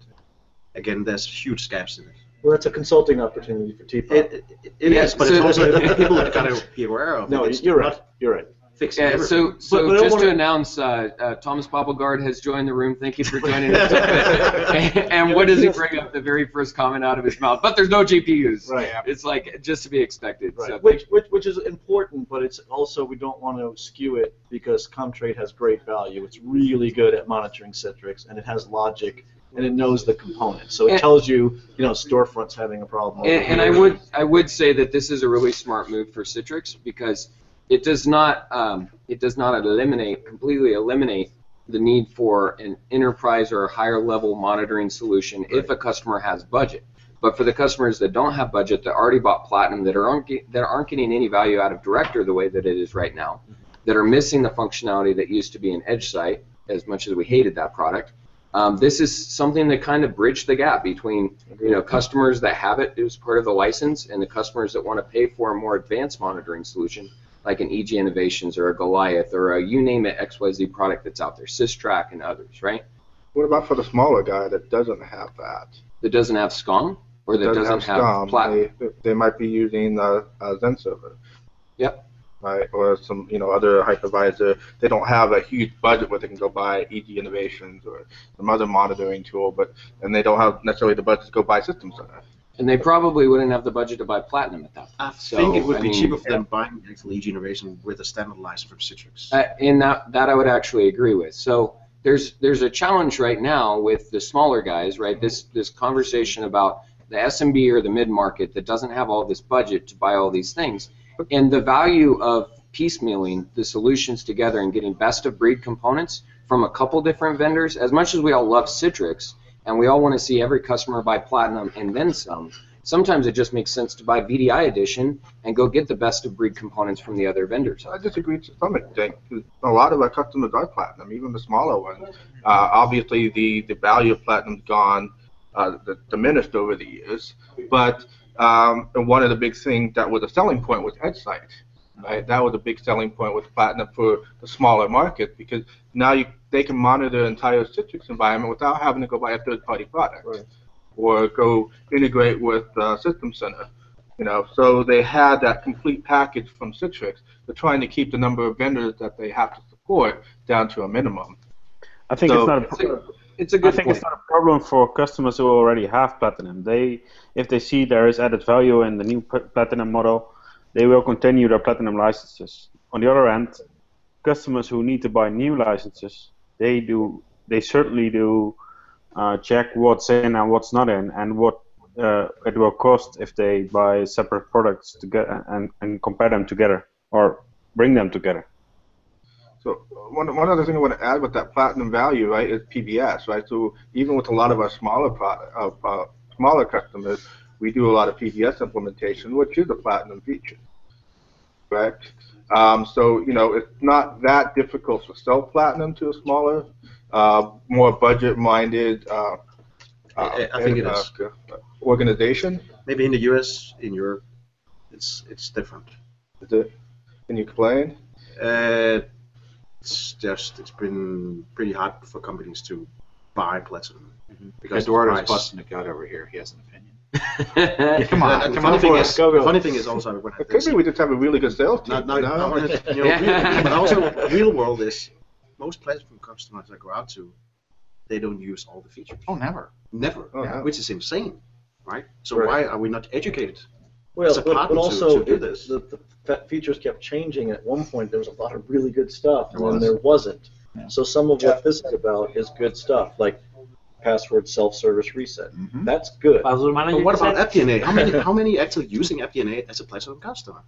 [SPEAKER 12] again, there's huge gaps in it.
[SPEAKER 11] Well, that's a consulting opportunity for T-Pop.
[SPEAKER 12] It, it, it
[SPEAKER 2] Yeah,
[SPEAKER 12] is, but
[SPEAKER 2] so-
[SPEAKER 12] it's also people that gotta be aware of.
[SPEAKER 11] no, you're right. You're right.
[SPEAKER 12] fixing
[SPEAKER 2] Yeah,
[SPEAKER 12] everything.
[SPEAKER 2] so, so
[SPEAKER 11] But- but
[SPEAKER 2] just to
[SPEAKER 11] wanna-
[SPEAKER 2] announce, uh, uh, Thomas Poppelgaard has joined the room. Thank you for joining us. and, and what does he bring up? The very first comment out of his mouth. But there's no GPUs.
[SPEAKER 11] Right.
[SPEAKER 2] It's like just to be expected.
[SPEAKER 11] Right.
[SPEAKER 2] So
[SPEAKER 11] which, which, which is important, but it's also we don't want to skew it because Comtrade has great value. It's really good at monitoring Citrix, and it has logic, and it knows the components. So it
[SPEAKER 2] And-
[SPEAKER 11] tells you, you know, storefronts having a problem.
[SPEAKER 2] And, and I would I would say that this is a really smart move for Citrix because it does not um, it does not eliminate completely eliminate the need for an enterprise or a higher level monitoring solution if a customer has budget. But for the customers that don't have budget that already bought Platinum that are aren't that aren't getting any value out of Director the way that it is right now, that are missing the functionality that used to be in EdgeSight as much as we hated that product. Um, this is something that kind of bridged the gap between you know customers that have it as part of the license and the customers that want to pay for a more advanced monitoring solution like an EG Innovations or a Goliath or a you name it XYZ product that's out there, Systrack and others, right?
[SPEAKER 5] What about for the smaller guy that doesn't have that?
[SPEAKER 2] That doesn't have SCOM or that doesn't, have,
[SPEAKER 5] SCOM,
[SPEAKER 2] Platinum.
[SPEAKER 5] They, they might be using uh, Xen server.
[SPEAKER 2] Yep.
[SPEAKER 5] Right, or some you know other hypervisor. They don't have a huge budget where they can go buy EG Innovations or some other monitoring tool, but and they don't have necessarily the budget to go buy System Center.
[SPEAKER 2] And they probably wouldn't have the budget to buy Platinum at that point.
[SPEAKER 12] I
[SPEAKER 2] So,
[SPEAKER 12] think it would
[SPEAKER 2] I
[SPEAKER 12] be
[SPEAKER 2] mean,
[SPEAKER 12] cheaper for them buying actual EG Innovation with a standard license from Citrix.
[SPEAKER 2] Uh, and that that I would actually agree with. So there's there's a challenge right now with the smaller guys, right? This this conversation about the SMB or the mid market that doesn't have all this budget to buy all these things, and the value of piecemealing the solutions together and getting best of breed components from a couple different vendors. As much as we all love Citrix and we all want to see every customer buy Platinum and then some. Sometimes it just makes sense to buy VDI edition and go get the best of breed components from the other vendors.
[SPEAKER 5] I disagree to some extent. A lot of our customers are platinum, even the smaller ones. Uh, obviously, the, the value of platinum's gone uh, diminished over the years, but um, and one of the big things that was a selling point was EdgeSight. Right? That was a big selling point with platinum for the smaller market because now you, they can monitor the entire Citrix environment without having to go buy a third-party product
[SPEAKER 11] Right.
[SPEAKER 5] or go integrate with uh, System Center. You know, so they had that complete package from Citrix. They're trying to keep the number of vendors that they have to support down to a minimum.
[SPEAKER 9] I think
[SPEAKER 5] So-
[SPEAKER 9] it's not. A, pro-
[SPEAKER 2] It's a
[SPEAKER 9] I
[SPEAKER 2] good
[SPEAKER 9] think
[SPEAKER 2] point.
[SPEAKER 9] it's not a problem for customers who already have platinum. They, if they see there is added value in the new platinum model, they will continue their platinum licenses. On the other hand, customers who need to buy new licenses, they do, they certainly do uh, check what's in and what's not in, and what uh, it will cost if they buy separate products together and, and compare them together or bring them together.
[SPEAKER 5] So one, one other thing I want to add with that platinum value, right, is PVS, right? So even with a lot of our smaller pro, uh, uh, smaller customers, we do a lot of PVS implementation, which is a platinum feature, correct? Um, so you know it's not that difficult to sell platinum to a smaller, uh, more budget-minded. Uh,
[SPEAKER 12] I-
[SPEAKER 5] uh,
[SPEAKER 12] I think it
[SPEAKER 5] uh,
[SPEAKER 12] is.
[SPEAKER 5] Organization.
[SPEAKER 12] Maybe in the US, in Europe, it's it's different.
[SPEAKER 5] Is it? Can you explain?
[SPEAKER 12] It's just it's been pretty hard for companies to buy platinum mm-hmm. because of the
[SPEAKER 6] Eduardo's
[SPEAKER 12] price.
[SPEAKER 6] busting a gut over here. He has an opinion.
[SPEAKER 12] Yeah,
[SPEAKER 6] Come on,
[SPEAKER 12] the
[SPEAKER 6] come
[SPEAKER 12] funny
[SPEAKER 6] on
[SPEAKER 12] thing is.
[SPEAKER 6] Go, go.
[SPEAKER 12] funny thing is also when
[SPEAKER 5] It could be we just have a really good sales team.
[SPEAKER 12] Not, not,
[SPEAKER 5] you know?
[SPEAKER 12] not you know, real, but also real world is most platform customers I go out to, they don't use all the features.
[SPEAKER 6] Oh, never.
[SPEAKER 12] Never,
[SPEAKER 5] Oh, no.
[SPEAKER 12] which is insane, right? So
[SPEAKER 3] Right.
[SPEAKER 12] why are we not educated?
[SPEAKER 3] Well,
[SPEAKER 12] as
[SPEAKER 3] but, but also
[SPEAKER 12] to do
[SPEAKER 3] it- The, the features kept changing. At one point, there was a lot of really good stuff, and
[SPEAKER 6] There
[SPEAKER 3] then
[SPEAKER 6] was.
[SPEAKER 3] there wasn't.
[SPEAKER 6] Yeah.
[SPEAKER 3] So some of what this is about is good stuff, like password self-service reset.
[SPEAKER 6] Mhm.
[SPEAKER 3] That's good.
[SPEAKER 12] But what about
[SPEAKER 7] said?
[SPEAKER 12] How many how many actually using FP&A as a platinum customer?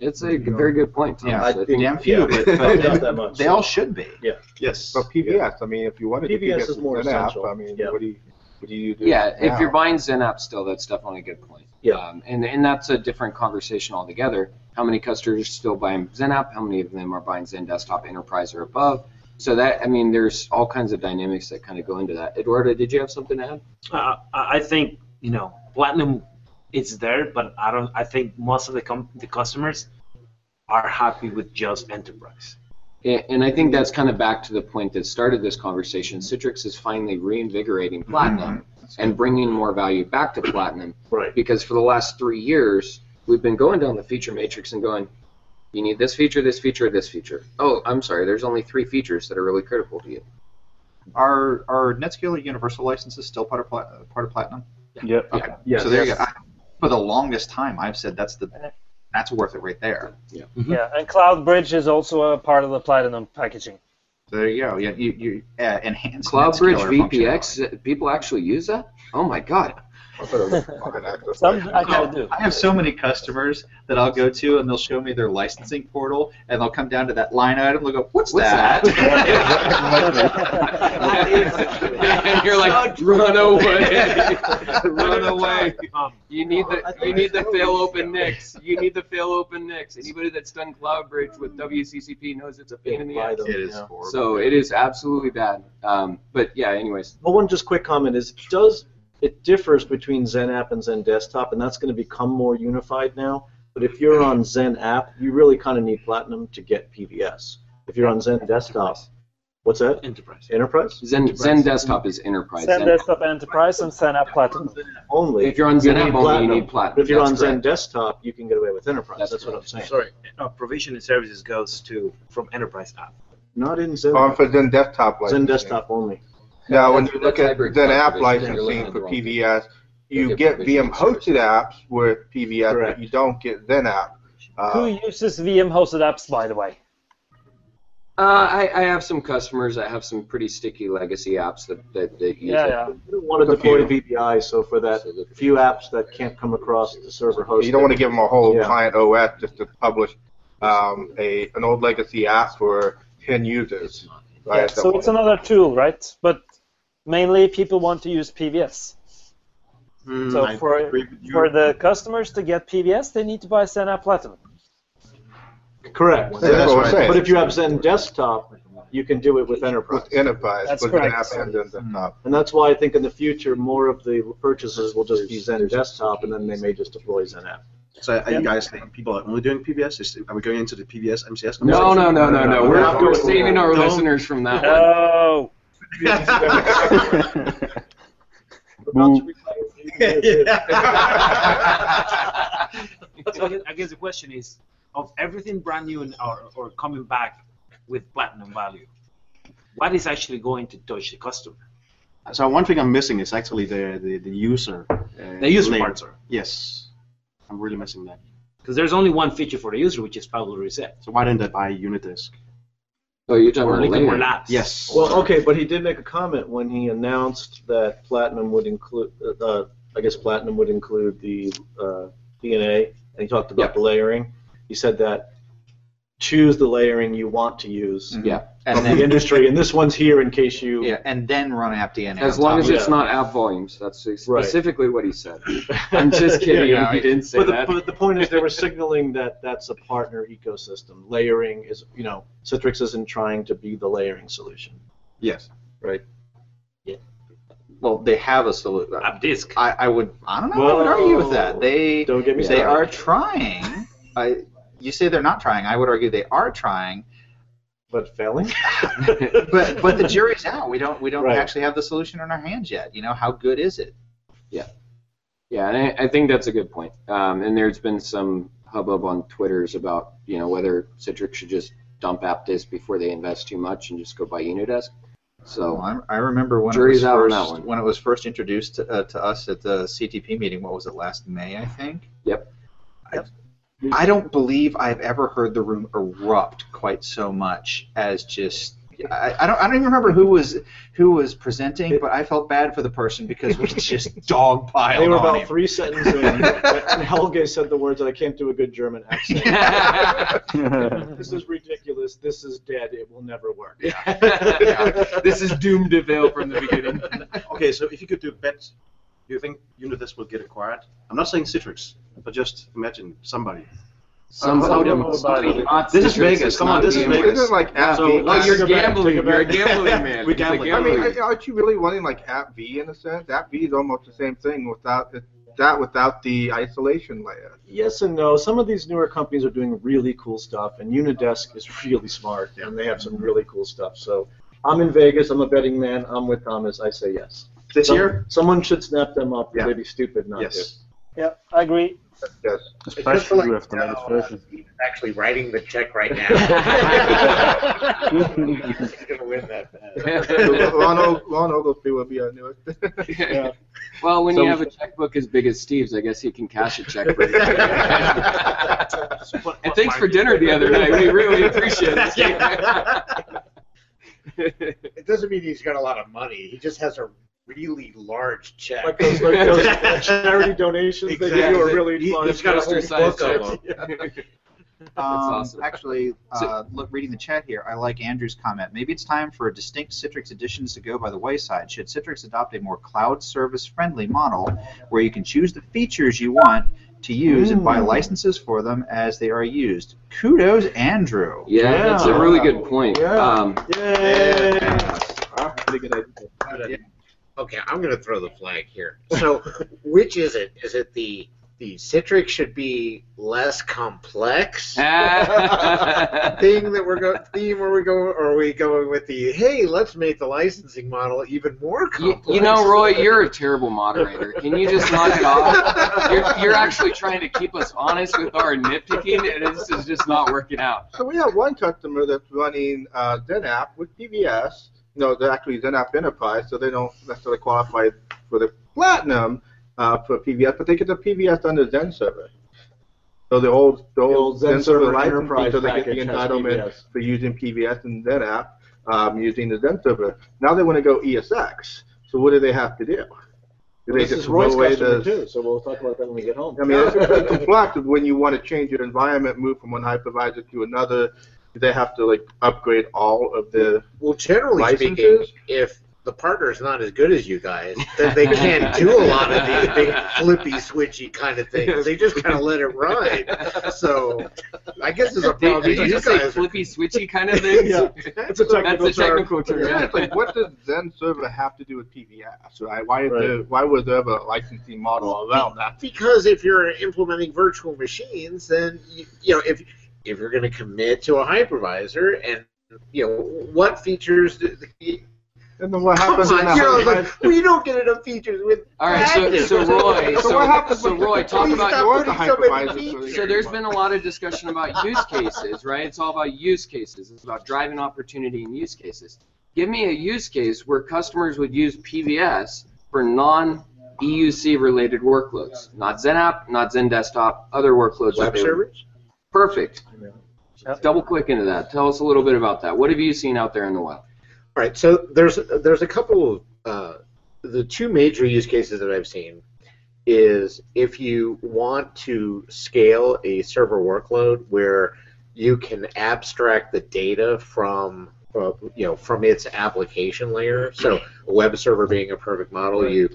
[SPEAKER 2] It's a g- very good point. Thomas.
[SPEAKER 6] Yeah,
[SPEAKER 2] I
[SPEAKER 3] I
[SPEAKER 2] think-
[SPEAKER 6] damn few,
[SPEAKER 3] yeah,
[SPEAKER 6] but,
[SPEAKER 3] but
[SPEAKER 6] but
[SPEAKER 3] not that much,
[SPEAKER 6] they
[SPEAKER 3] so.
[SPEAKER 6] all should be. Yeah.
[SPEAKER 12] Yes.
[SPEAKER 5] But PVS, I mean, if you wanted to
[SPEAKER 3] PVS
[SPEAKER 5] PVS
[SPEAKER 3] is more
[SPEAKER 5] an app,
[SPEAKER 3] essential.
[SPEAKER 5] I mean,
[SPEAKER 3] Yeah.
[SPEAKER 5] what do you, what do you do?
[SPEAKER 2] Yeah, if you're buying XenApp still, that's definitely a good point.
[SPEAKER 3] Yeah.
[SPEAKER 2] Um, and, and that's a different conversation altogether. How many customers are still buying XenApp? How many of them are buying Xen Desktop Enterprise or above? So that, I mean, there's all kinds of dynamics that kind of go into that. Eduardo, did you have something to add?
[SPEAKER 7] Uh, I I think you know platinum, it's there, but I don't. I think most of the com- the customers are happy with just enterprise.
[SPEAKER 2] A- And I think that's kind of back to the point that started this conversation. Citrix is finally reinvigorating Platinum mm-hmm. and bringing more value back to Platinum
[SPEAKER 3] Right.
[SPEAKER 2] because for the last three years, we've been going down the feature matrix and going, you need this feature, this feature, this feature. Oh, I'm sorry, there's only three features that are really critical to you.
[SPEAKER 6] Are are Netscaler universal licenses still part of pla- part of Platinum?
[SPEAKER 9] Yep.
[SPEAKER 6] Okay.
[SPEAKER 3] Yes.
[SPEAKER 6] So there you go. I, for the longest time, I've said that's the that's worth it right there.
[SPEAKER 8] Yeah, yeah, and Cloud Bridge is also a part of the Platinum packaging.
[SPEAKER 6] There you go. You you, you uh, enhance
[SPEAKER 2] Cloud
[SPEAKER 6] Bridge
[SPEAKER 2] VPX, uh, people actually use that? Oh my god.
[SPEAKER 5] I better look on an access
[SPEAKER 8] Some
[SPEAKER 5] license.
[SPEAKER 8] actually do.
[SPEAKER 6] I have so many customers that I'll go to and they'll show me their licensing portal and they'll come down to that line item. They'll go, "What's,
[SPEAKER 2] What's
[SPEAKER 6] that?"
[SPEAKER 2] and you're like, run away, run away.
[SPEAKER 7] Um,
[SPEAKER 2] You need the you need the fail open NICs. You need the fail open NICs. Anybody that's done CloudBridge with WCCP knows it's a pain in the ass.
[SPEAKER 6] it is horrible.
[SPEAKER 2] So it is absolutely bad. Um, but yeah, anyways,
[SPEAKER 3] Well, one just quick comment is does it differs between Xen App and Xen Desktop, and that's going to become more unified now. But if you're on Xen App, you really kind of need Platinum to get PVS. If you're on Xen Desktop, what's that?
[SPEAKER 7] enterprise.
[SPEAKER 3] Enterprise
[SPEAKER 2] Zen Xen Desktop is enterprise.
[SPEAKER 8] Zen
[SPEAKER 2] Zen-
[SPEAKER 8] Desktop Enterprise and Xen App Platinum.
[SPEAKER 3] only.
[SPEAKER 2] if you're on Zen
[SPEAKER 3] need
[SPEAKER 2] App only, you need platinum.
[SPEAKER 3] But if you're
[SPEAKER 2] That's
[SPEAKER 3] on Zen
[SPEAKER 2] correct.
[SPEAKER 3] Desktop, you can get away with Enterprise.
[SPEAKER 2] That's
[SPEAKER 3] That's, what I'm saying.
[SPEAKER 7] Sorry, uh, provision and services goes to from enterprise app.
[SPEAKER 3] Not in Zen.
[SPEAKER 5] Oh, for Xen desktop
[SPEAKER 3] Zen. Desktop only.
[SPEAKER 5] Now, when you look at
[SPEAKER 2] Xen
[SPEAKER 5] app
[SPEAKER 2] provision. You're looking
[SPEAKER 5] licensing for
[SPEAKER 2] the wrong thing.
[SPEAKER 5] PVS, you get
[SPEAKER 2] get
[SPEAKER 5] VM
[SPEAKER 2] provision
[SPEAKER 5] hosted apps with PVS,
[SPEAKER 3] Correct.
[SPEAKER 5] but you don't get Xen app.
[SPEAKER 8] Who
[SPEAKER 5] Uh,
[SPEAKER 8] uses VM hosted apps, by the way?
[SPEAKER 2] Uh, I, I have some customers that have some pretty sticky legacy apps that, that, that use
[SPEAKER 8] Yeah,
[SPEAKER 2] it.
[SPEAKER 8] yeah.
[SPEAKER 3] You don't want to
[SPEAKER 5] Look a
[SPEAKER 3] deploy
[SPEAKER 5] few.
[SPEAKER 3] VDI, so for that few apps that can't come across the server host.
[SPEAKER 5] you don't want to give them a whole
[SPEAKER 3] Yeah.
[SPEAKER 5] client OS just to publish um, a an old legacy app for 10 users. Right?
[SPEAKER 8] Yeah, so it's another tool, right? But mainly people want to use PVS.
[SPEAKER 12] Mm,
[SPEAKER 8] So
[SPEAKER 12] I
[SPEAKER 8] for
[SPEAKER 12] agree with you.
[SPEAKER 8] for the customers to get PVS, they need to buy Xen App Platinum.
[SPEAKER 3] Correct.
[SPEAKER 5] Yeah, that's what I'm saying.
[SPEAKER 3] But if you have Xen Desktop, you can do it with Enterprise.
[SPEAKER 5] with enterprise,
[SPEAKER 8] That's
[SPEAKER 5] with Zen
[SPEAKER 8] correct.
[SPEAKER 5] app and Xen desktop.
[SPEAKER 3] And that's why I think in the future, more of the purchases will just be Xen Desktop, and then they may just deploy Xen App.
[SPEAKER 12] So are you guys saying people are only doing PVS? Is, are we going into the PVS MCS?
[SPEAKER 2] No, no, no, no, no. We're,
[SPEAKER 3] No.
[SPEAKER 2] we're saving our
[SPEAKER 3] No.
[SPEAKER 2] listeners from that one.
[SPEAKER 8] No.
[SPEAKER 9] Boo.
[SPEAKER 7] So I guess, I guess the question is, of everything brand new and, or, or coming back with platinum value, what is actually going to touch the customer?
[SPEAKER 12] So one thing I'm missing is actually the the, the user. Uh,
[SPEAKER 7] The user
[SPEAKER 12] layer.
[SPEAKER 7] part, sorry.
[SPEAKER 12] Yes, I'm really missing that.
[SPEAKER 7] Because there's only one feature for the user, which is Pablo reset.
[SPEAKER 12] So why didn't I buy Unidesk?
[SPEAKER 2] Oh, you're talking
[SPEAKER 7] Or
[SPEAKER 2] about Liquidware.
[SPEAKER 7] Labs.
[SPEAKER 12] Yes.
[SPEAKER 3] Well, okay, but he did make a comment when he announced that Platinum would include, uh, uh, I guess Platinum would include the uh, DNA, and he talked about
[SPEAKER 2] Yep.
[SPEAKER 3] the layering. He said that choose the layering you want to use mm-hmm.
[SPEAKER 2] Yeah.
[SPEAKER 6] And
[SPEAKER 3] from
[SPEAKER 6] then,
[SPEAKER 3] the industry, and this one's here in case you.
[SPEAKER 6] yeah, and then run AppDNA.
[SPEAKER 2] As
[SPEAKER 6] on
[SPEAKER 2] long as
[SPEAKER 6] of
[SPEAKER 2] it's
[SPEAKER 6] it.
[SPEAKER 2] not app volumes. That's
[SPEAKER 3] Right.
[SPEAKER 2] specifically what he said. I'm just kidding.
[SPEAKER 3] Yeah,
[SPEAKER 2] he didn't say
[SPEAKER 3] But the,
[SPEAKER 2] that.
[SPEAKER 3] but the point is, they were signaling that that's a partner ecosystem. Layering is, you know, Citrix isn't trying to be the layering solution,
[SPEAKER 12] Yes.
[SPEAKER 3] right? Yeah.
[SPEAKER 6] Well, they have a solution.
[SPEAKER 7] Uh, app disk.
[SPEAKER 6] I, I would. I don't know. I would argue with that. They
[SPEAKER 3] Don't get me
[SPEAKER 6] they
[SPEAKER 3] started.
[SPEAKER 6] are trying. I, you say they're not trying. I would argue they are trying.
[SPEAKER 3] But failing.
[SPEAKER 6] But but the jury's out. We don't we don't
[SPEAKER 3] Right.
[SPEAKER 6] actually have the solution in our hands yet. You know how good is it?
[SPEAKER 2] Yeah, yeah, and I, I think that's a good point. Um, and there's been some hubbub on Twitter's about you know whether Citrix should just dump AppDisk before they invest too much and just go buy Unidesk. So
[SPEAKER 6] Well, I, remember when
[SPEAKER 2] Jury's
[SPEAKER 6] it was
[SPEAKER 2] out on
[SPEAKER 6] first
[SPEAKER 2] that one.
[SPEAKER 6] when it was first introduced to, uh, to us at the CTP meeting. What was it last May? I think.
[SPEAKER 2] Yep.
[SPEAKER 6] I, I don't believe I've ever heard the room erupt quite so much as just. I, I don't. I don't even remember who was who was presenting, but I felt bad for the person because we just dog dogpiled
[SPEAKER 3] They were
[SPEAKER 6] on
[SPEAKER 3] about
[SPEAKER 6] him.
[SPEAKER 3] three sentences in, and Helge said the words that I can't do a good German accent. this is ridiculous. This is dead. It will never work.
[SPEAKER 2] this is doomed to fail from the beginning.
[SPEAKER 12] Okay, so if you could do bet, do you think Unidesk will get acquired? I'm not saying Citrix, but just imagine somebody.
[SPEAKER 2] Uh, somebody,
[SPEAKER 3] I don't know about
[SPEAKER 2] somebody
[SPEAKER 12] This is Vegas. Come on, this is
[SPEAKER 2] VMware.
[SPEAKER 12] Vegas.
[SPEAKER 5] Isn't like app
[SPEAKER 12] So-
[SPEAKER 5] V?
[SPEAKER 12] Oh,
[SPEAKER 2] Oh, you're gambling. You're a gambling man.
[SPEAKER 12] We're
[SPEAKER 2] It's
[SPEAKER 12] gambling.
[SPEAKER 5] I mean, aren't you really wanting like App V in a sense? App V is almost the same thing without it, that without the isolation layer.
[SPEAKER 3] Yes and no. Some of these newer companies are doing really cool stuff, and Unidesk is really smart, and they have some really cool stuff. So I'm in Vegas. I'm a betting man. I'm with Thomas. I say yes.
[SPEAKER 12] This
[SPEAKER 3] Some-
[SPEAKER 12] year?
[SPEAKER 3] someone should snap them up.
[SPEAKER 12] Yeah.
[SPEAKER 3] They'd be stupid not
[SPEAKER 12] Yes.
[SPEAKER 8] Yeah, I agree.
[SPEAKER 5] Yes.
[SPEAKER 9] Especially with the latest
[SPEAKER 4] uh,
[SPEAKER 9] version.
[SPEAKER 4] He's actually writing the check right now. He's gonna win that. bet.
[SPEAKER 5] Ron, O- Ron Oglesby will be our newest.
[SPEAKER 3] Yeah.
[SPEAKER 2] Well, when
[SPEAKER 3] So-
[SPEAKER 2] you have a checkbook as big as Steve's, I guess he can cash a check for you. and thanks for dinner the other night. We really appreciate it. Steve.
[SPEAKER 4] It doesn't mean he's got a lot of money. He just has a really large check.
[SPEAKER 3] Like those, like those charity donations they do are really
[SPEAKER 4] He-
[SPEAKER 3] fun.
[SPEAKER 4] he's got a whole
[SPEAKER 2] Extra-sized
[SPEAKER 4] book of
[SPEAKER 2] checks.
[SPEAKER 4] them.
[SPEAKER 6] Um,
[SPEAKER 2] awesome.
[SPEAKER 6] Actually, uh, look, reading the chat here, I like Andrew's comment. Maybe it's time for distinct Citrix additions to go by the wayside. Should Citrix adopt a more cloud service friendly model where you can choose the features you want to use and buy
[SPEAKER 3] Mm.
[SPEAKER 6] licenses for them as they are used? Kudos, Andrew.
[SPEAKER 2] Yeah, that's a really good point.
[SPEAKER 3] Yeah.
[SPEAKER 2] Um,
[SPEAKER 3] Yay!
[SPEAKER 5] Ah, pretty good idea.
[SPEAKER 4] Okay, I'm going to throw the flag here. So, which is it? Is it the the Citrix should be less complex thing that we're going theme where we go, or are we going with the hey, let's make the licensing model even more complex?
[SPEAKER 2] you know, Roy, you're a terrible moderator. Can you just knock it off? You're, you're actually trying to keep us honest with our nitpicking, and this is just not working out.
[SPEAKER 5] So we have one customer that's running uh, XenApp with PVS. No, they're actually XenApp Enterprise, so they don't necessarily qualify for the Platinum uh, for PVS, but they get the PVS under Xen Server. So the old, the old,
[SPEAKER 3] old Zen
[SPEAKER 5] Xen Server
[SPEAKER 3] Server
[SPEAKER 5] licensing,
[SPEAKER 3] Enterprise
[SPEAKER 5] so they get the entitlement for using PVS and XenApp, um, using the Xen Server. Now they want to go ESX. So what do they have to do? Do they
[SPEAKER 3] This
[SPEAKER 5] just throw away the
[SPEAKER 3] too, so we'll talk about that when we get home.
[SPEAKER 5] I mean, it's, it's complex when you want to change your environment, move from one hypervisor to another. They have to like upgrade all of the.
[SPEAKER 4] Well, generally
[SPEAKER 5] Licenses?
[SPEAKER 4] speaking, if the partner is not as good as you guys, then they can't do a lot of these big flippy, switchy kind of things. They just kind of let it ride. So, I guess there's a problem.
[SPEAKER 2] did you
[SPEAKER 4] You
[SPEAKER 2] just say
[SPEAKER 4] guys-
[SPEAKER 2] flippy switchy kind of things?
[SPEAKER 3] Yeah. It's a technical
[SPEAKER 2] That's a
[SPEAKER 3] term.
[SPEAKER 2] technical term.
[SPEAKER 5] Yeah,
[SPEAKER 2] Yeah.
[SPEAKER 5] like what does Xen Server have to do with PVS? Right? Why is
[SPEAKER 3] Right.
[SPEAKER 5] there, why was there ever a licensing model around that?
[SPEAKER 4] Because if you're implementing virtual machines, then you, you know if if you're going to commit to a hypervisor and you know what features do the,
[SPEAKER 5] And then what
[SPEAKER 4] come
[SPEAKER 5] happens in
[SPEAKER 4] on,
[SPEAKER 5] that
[SPEAKER 4] you know,
[SPEAKER 5] hypervisor?
[SPEAKER 4] like, we don't get enough features with
[SPEAKER 2] All right, so, so Roy,
[SPEAKER 5] So
[SPEAKER 2] so,
[SPEAKER 5] what happens
[SPEAKER 2] so Roy, talk about
[SPEAKER 4] stop
[SPEAKER 5] your
[SPEAKER 4] putting so many
[SPEAKER 5] hypervisors for
[SPEAKER 4] features.
[SPEAKER 2] So there's been a lot of discussion about use cases, right? It's all about use cases. It's about driving opportunity and use cases. give me a use case where customers would use PVS for non EUC related workloads, not XenApp, not Xen Desktop, other workloads. that
[SPEAKER 4] Web
[SPEAKER 2] they would-
[SPEAKER 4] servers?
[SPEAKER 2] Perfect. Double click into that. Tell us a little bit about that. What have you seen out there in the wild?
[SPEAKER 4] All right, so there's there's a couple of uh, the two major use cases that I've seen is if you want to scale a server workload where you can abstract the data from uh, you know from its application layer. So a web server being a perfect model, you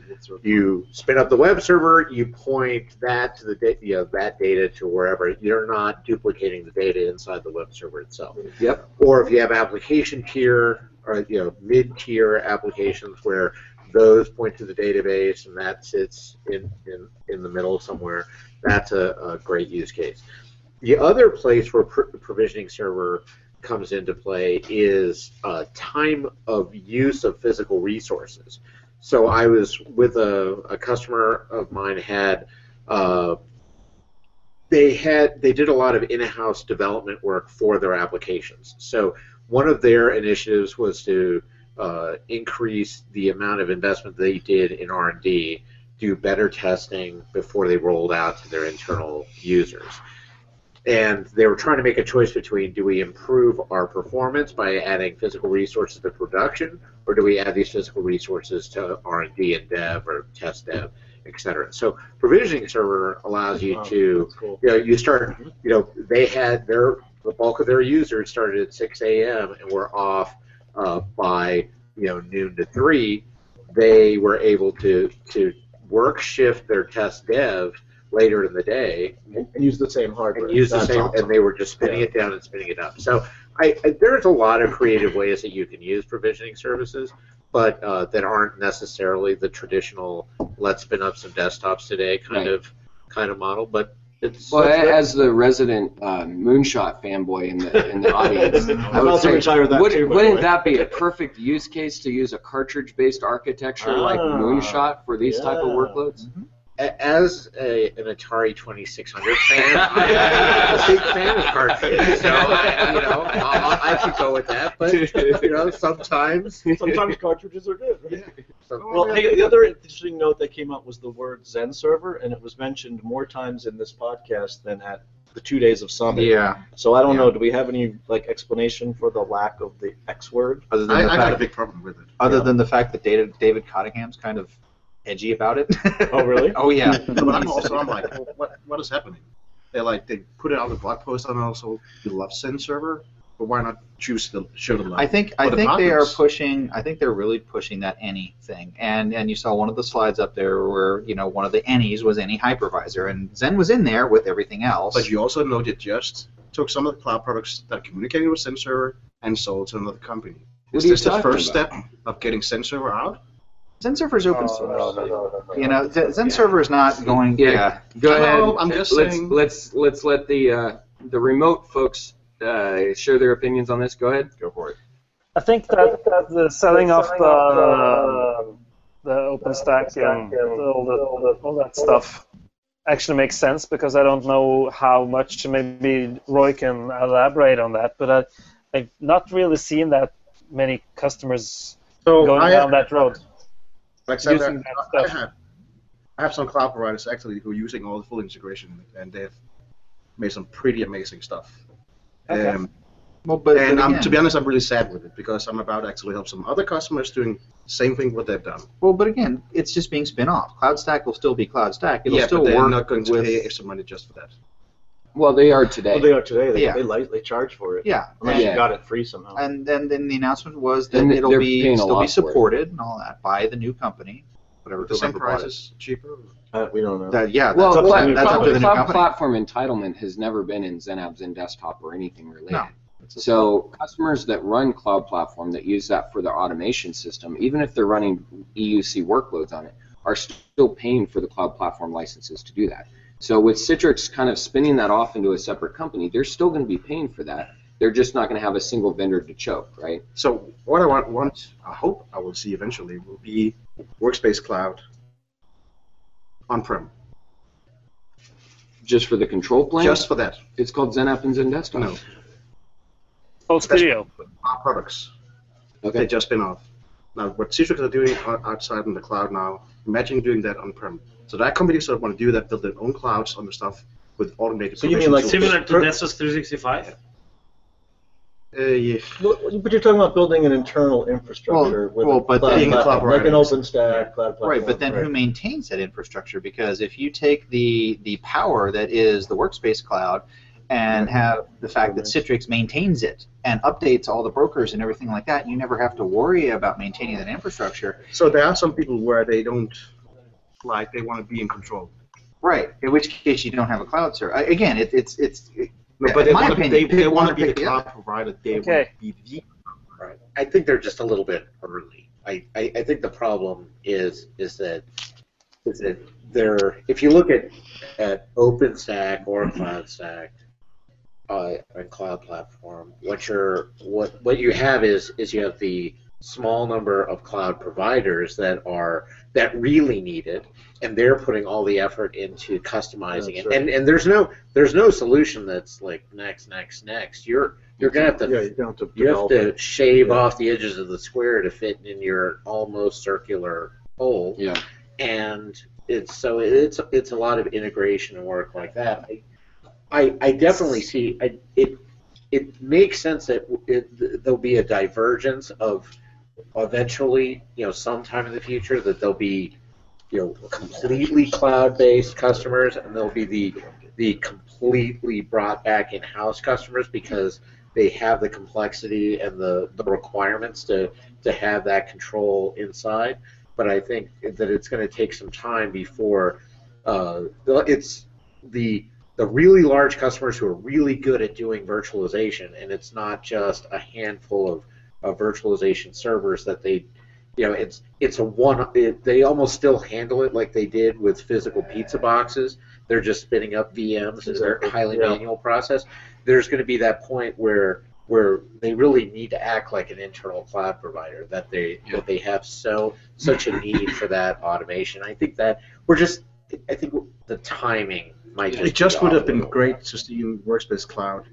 [SPEAKER 4] you spin up the web server, you point that to the da- you know, that data to wherever. You're not duplicating the data inside the web server itself.
[SPEAKER 2] Yep.
[SPEAKER 4] Or if you have application tier or you know mid-tier applications where those point to the database and that sits in, in, in the middle somewhere, that's a, a great use case. The other place where pr- provisioning server comes into play is uh, time of use of physical resources. So I was with a, a customer of mine had uh, they had they did a lot of in-house development work for their applications. So one of their initiatives was to uh, increase the amount of investment they did in R&D, do better testing before they rolled out to their internal users. And they were trying to make a choice between do we improve our performance by adding physical resources to production, or do we add these physical resources to R&D and dev or test dev, et cetera. So provisioning server allows you to, you know, you start, you know, they had their the bulk of their users started at 6 a.m. and were off uh, by you know noon to three. They were able to to work shift their test dev later in the day
[SPEAKER 3] And use the same hardware.
[SPEAKER 4] and use the
[SPEAKER 3] That's
[SPEAKER 4] same,
[SPEAKER 3] awesome.
[SPEAKER 4] and they were just spinning it down and spinning it up. So I, I there's a lot of creative ways that you can use provisioning services, but uh, that aren't necessarily the traditional let's spin up some desktops today kind
[SPEAKER 2] Right.
[SPEAKER 4] of kind of model. But it's
[SPEAKER 2] Well,
[SPEAKER 4] that's-
[SPEAKER 2] as the resident uh, moonshot fanboy in the in the audience, I would say,
[SPEAKER 3] that
[SPEAKER 2] would,
[SPEAKER 3] too,
[SPEAKER 2] wouldn't that be a perfect use case to use a cartridge-based architecture like
[SPEAKER 3] Ah,
[SPEAKER 2] Moonshot for these type of
[SPEAKER 3] yeah.
[SPEAKER 2] workloads?
[SPEAKER 4] a- as a, an Atari 2600 fan, I'm a big fan of cartridges. So I, you know, I, I could go with that. But you know, sometimes
[SPEAKER 3] Sometimes cartridges are good. Right?
[SPEAKER 4] some-
[SPEAKER 3] Well, hey, the other interesting note that came up was the word Xen server, and it was mentioned more times in this podcast than at the two days of summit.
[SPEAKER 6] Yeah.
[SPEAKER 3] So I don't
[SPEAKER 6] Yeah.
[SPEAKER 3] know. Do we have any like explanation for the lack of the X word?
[SPEAKER 6] Other than
[SPEAKER 12] I,
[SPEAKER 6] the
[SPEAKER 12] I got a
[SPEAKER 6] fact,
[SPEAKER 12] big problem with it.
[SPEAKER 6] other than the fact that David, David Cottingham's kind of edgy about it.
[SPEAKER 3] Oh, really?
[SPEAKER 6] oh yeah.
[SPEAKER 12] No, but I'm also I'm like, well, what what is happening? They like they put it on the blog post and also the love Xen server, but why not choose to show the love?
[SPEAKER 6] I think I
[SPEAKER 12] the
[SPEAKER 6] think they are pushing. I think they're really pushing that any thing. And and you saw one of the slides up there where you know one of the any's was any hypervisor, and Xen was in there with everything else.
[SPEAKER 12] But you also know that just took some of the cloud products that communicated with Xen server and sold to another company.
[SPEAKER 2] What
[SPEAKER 12] Is this the first
[SPEAKER 2] about?
[SPEAKER 12] step of getting Xen server out?
[SPEAKER 6] Xen server is open
[SPEAKER 3] Oh,
[SPEAKER 6] source.
[SPEAKER 3] no, no, no, no, no.
[SPEAKER 6] You know, Zen Xen server is not going.
[SPEAKER 2] Yeah.
[SPEAKER 6] Yeah.
[SPEAKER 2] Go
[SPEAKER 12] No,
[SPEAKER 2] ahead.
[SPEAKER 12] I'm just
[SPEAKER 2] let's,
[SPEAKER 12] saying-
[SPEAKER 2] Let's let's let the uh, the remote folks uh, share their opinions on this. Go ahead.
[SPEAKER 6] Go for it.
[SPEAKER 8] I think that, that the selling of the the OpenStack and all, the, all, the, all that stuff actually makes sense because I don't know how much maybe Roy can elaborate on that, but I, I've not really seen that many customers
[SPEAKER 12] So
[SPEAKER 8] going
[SPEAKER 12] I,
[SPEAKER 8] down that road.
[SPEAKER 12] Like I said,
[SPEAKER 8] using
[SPEAKER 12] I,
[SPEAKER 8] that
[SPEAKER 12] I have I have some cloud providers actually who are using all the full integration and they've made some pretty amazing stuff.
[SPEAKER 8] Okay.
[SPEAKER 12] Um,
[SPEAKER 6] Well, but,
[SPEAKER 12] and
[SPEAKER 6] but again,
[SPEAKER 12] to be honest, I'm really sad with it because I'm about to actually help some other customers doing the same thing what they've done.
[SPEAKER 6] well, but again, it's just being spin off. CloudStack will still be CloudStack. It'll
[SPEAKER 12] yeah,
[SPEAKER 6] still
[SPEAKER 12] but they're
[SPEAKER 6] work
[SPEAKER 12] not going to
[SPEAKER 6] with.
[SPEAKER 12] pay extra money just for that.
[SPEAKER 2] Well, they are today.
[SPEAKER 3] Well, they are today. They,
[SPEAKER 6] Yeah.
[SPEAKER 3] they, li- they charge for it.
[SPEAKER 6] Yeah.
[SPEAKER 3] Unless
[SPEAKER 2] Yeah.
[SPEAKER 3] you got it free somehow.
[SPEAKER 6] And then, then the announcement was that
[SPEAKER 2] And
[SPEAKER 6] it'll
[SPEAKER 2] they're
[SPEAKER 6] be
[SPEAKER 2] paying a
[SPEAKER 6] still
[SPEAKER 2] lot
[SPEAKER 6] be
[SPEAKER 2] for it.
[SPEAKER 6] supported and all that by the new company, whatever
[SPEAKER 12] The same
[SPEAKER 6] whoever bought it.
[SPEAKER 12] prices, cheaper.
[SPEAKER 3] Uh, we don't know.
[SPEAKER 6] That, yeah,
[SPEAKER 2] Well,
[SPEAKER 6] that's, up,
[SPEAKER 2] pla-
[SPEAKER 6] to, that's up to the new
[SPEAKER 2] cloud
[SPEAKER 6] company.
[SPEAKER 2] platform entitlement has never been in XenApp, Xen Desktop, or anything related.
[SPEAKER 6] No.
[SPEAKER 2] So customers that run cloud platform that use that for their automation system, even if they're running EUC workloads on it, are still paying for the cloud platform licenses to do that. So with Citrix kind of spinning that off into a separate company, they're still going to be paying for that. They're just not going to have a single vendor to choke, right?
[SPEAKER 12] So what I want, want, I hope I will see eventually will be Workspace Cloud on-prem,
[SPEAKER 2] Just for the control plane.
[SPEAKER 12] just for that.
[SPEAKER 2] it's called XenApp and Xen Desktop.
[SPEAKER 12] No,
[SPEAKER 8] Oh, Studio.
[SPEAKER 12] our products. Okay. They just spin off. Now, what Citrix are doing outside in the cloud now, imagine doing that on-prem. So that companies of want to do that, build their own clouds on the stuff with automated.
[SPEAKER 3] So you mean like
[SPEAKER 12] provisions.
[SPEAKER 7] Similar to
[SPEAKER 3] Per-
[SPEAKER 7] Nessus 365?
[SPEAKER 12] Uh, yeah.
[SPEAKER 3] But but you're talking about building an internal infrastructure with
[SPEAKER 6] well, but
[SPEAKER 3] cloud
[SPEAKER 6] being a
[SPEAKER 12] cloud
[SPEAKER 3] like an
[SPEAKER 12] provider.
[SPEAKER 3] OpenStack cloud platform.
[SPEAKER 6] Right, but then who maintains that infrastructure? Because if you take the the power that is the workspace cloud and have the fact that Citrix maintains it and updates all the brokers and everything like that, you never have to worry about maintaining that infrastructure.
[SPEAKER 12] So there are some people where they don't like they want to be in control.
[SPEAKER 6] Right. In which case you don't have a cloud server. I- Again, it, it's it's. It,
[SPEAKER 12] No, but they
[SPEAKER 6] in my
[SPEAKER 12] want to,
[SPEAKER 6] opinion,
[SPEAKER 12] they, they want to be the
[SPEAKER 6] the
[SPEAKER 12] cloud
[SPEAKER 6] other.
[SPEAKER 12] provider. They
[SPEAKER 8] Okay.
[SPEAKER 12] want to be the
[SPEAKER 4] Right. I think they're just a little bit early. I, I, I think the problem is is that is that they're if you look at at OpenStack or CloudStack uh, and cloud platform, what you're what what you have is is you have the small number of cloud providers that are that really need it and they're putting all the effort into customizing
[SPEAKER 3] That's
[SPEAKER 4] it
[SPEAKER 3] right.
[SPEAKER 4] and and there's no there's no solution that's like next next next you're you're gonna have to
[SPEAKER 3] yeah, you have to
[SPEAKER 4] you have
[SPEAKER 3] develop
[SPEAKER 4] to shave
[SPEAKER 3] Yeah.
[SPEAKER 4] off the edges of the square to fit in your almost circular hole,
[SPEAKER 2] Yeah.
[SPEAKER 4] and it's so it's it's a lot of integration and work like that. I I, I definitely see I, it. It makes sense that it, there'll be a divergence of eventually, you know, sometime in the future that there'll be, you know, completely cloud-based customers, and there'll be the the completely brought back in-house customers because they have the complexity and the, the requirements to, to have that control inside. But I think that it's going to take some time before uh, it's the the really large customers who are really good at doing virtualization, and it's not just a handful of, of virtualization servers that they, you know, it's it's a one. It, they almost still handle it like they did with physical pizza boxes. They're just spinning up VMs. It's a highly
[SPEAKER 3] yeah.
[SPEAKER 4] manual process. There's going to be that point where where they really need to act like an internal cloud provider that they that they have so such a need for that automation. I think that we're just I think the timing might just
[SPEAKER 12] It just
[SPEAKER 4] be
[SPEAKER 12] would
[SPEAKER 4] off
[SPEAKER 12] have been
[SPEAKER 4] little.
[SPEAKER 12] great to see in Workspace Cloud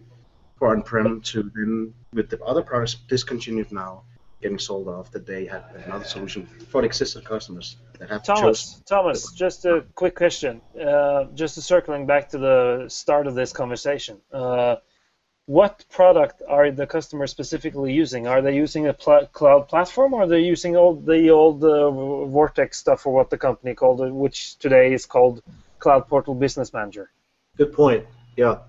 [SPEAKER 12] for on-prem to then, with the other products discontinued now, getting sold off, that they had another solution for the existing customers that have
[SPEAKER 8] Thomas,
[SPEAKER 12] chosen.
[SPEAKER 8] Thomas, just a quick question. Uh, just circling back to the start of this conversation. Uh, what product are the customers specifically using? Are they using a pl- cloud platform, or are they using all the old uh, Vortex stuff, or what the company called it, which today is called Cloud Portal Business Manager?
[SPEAKER 3] Good point. Yeah.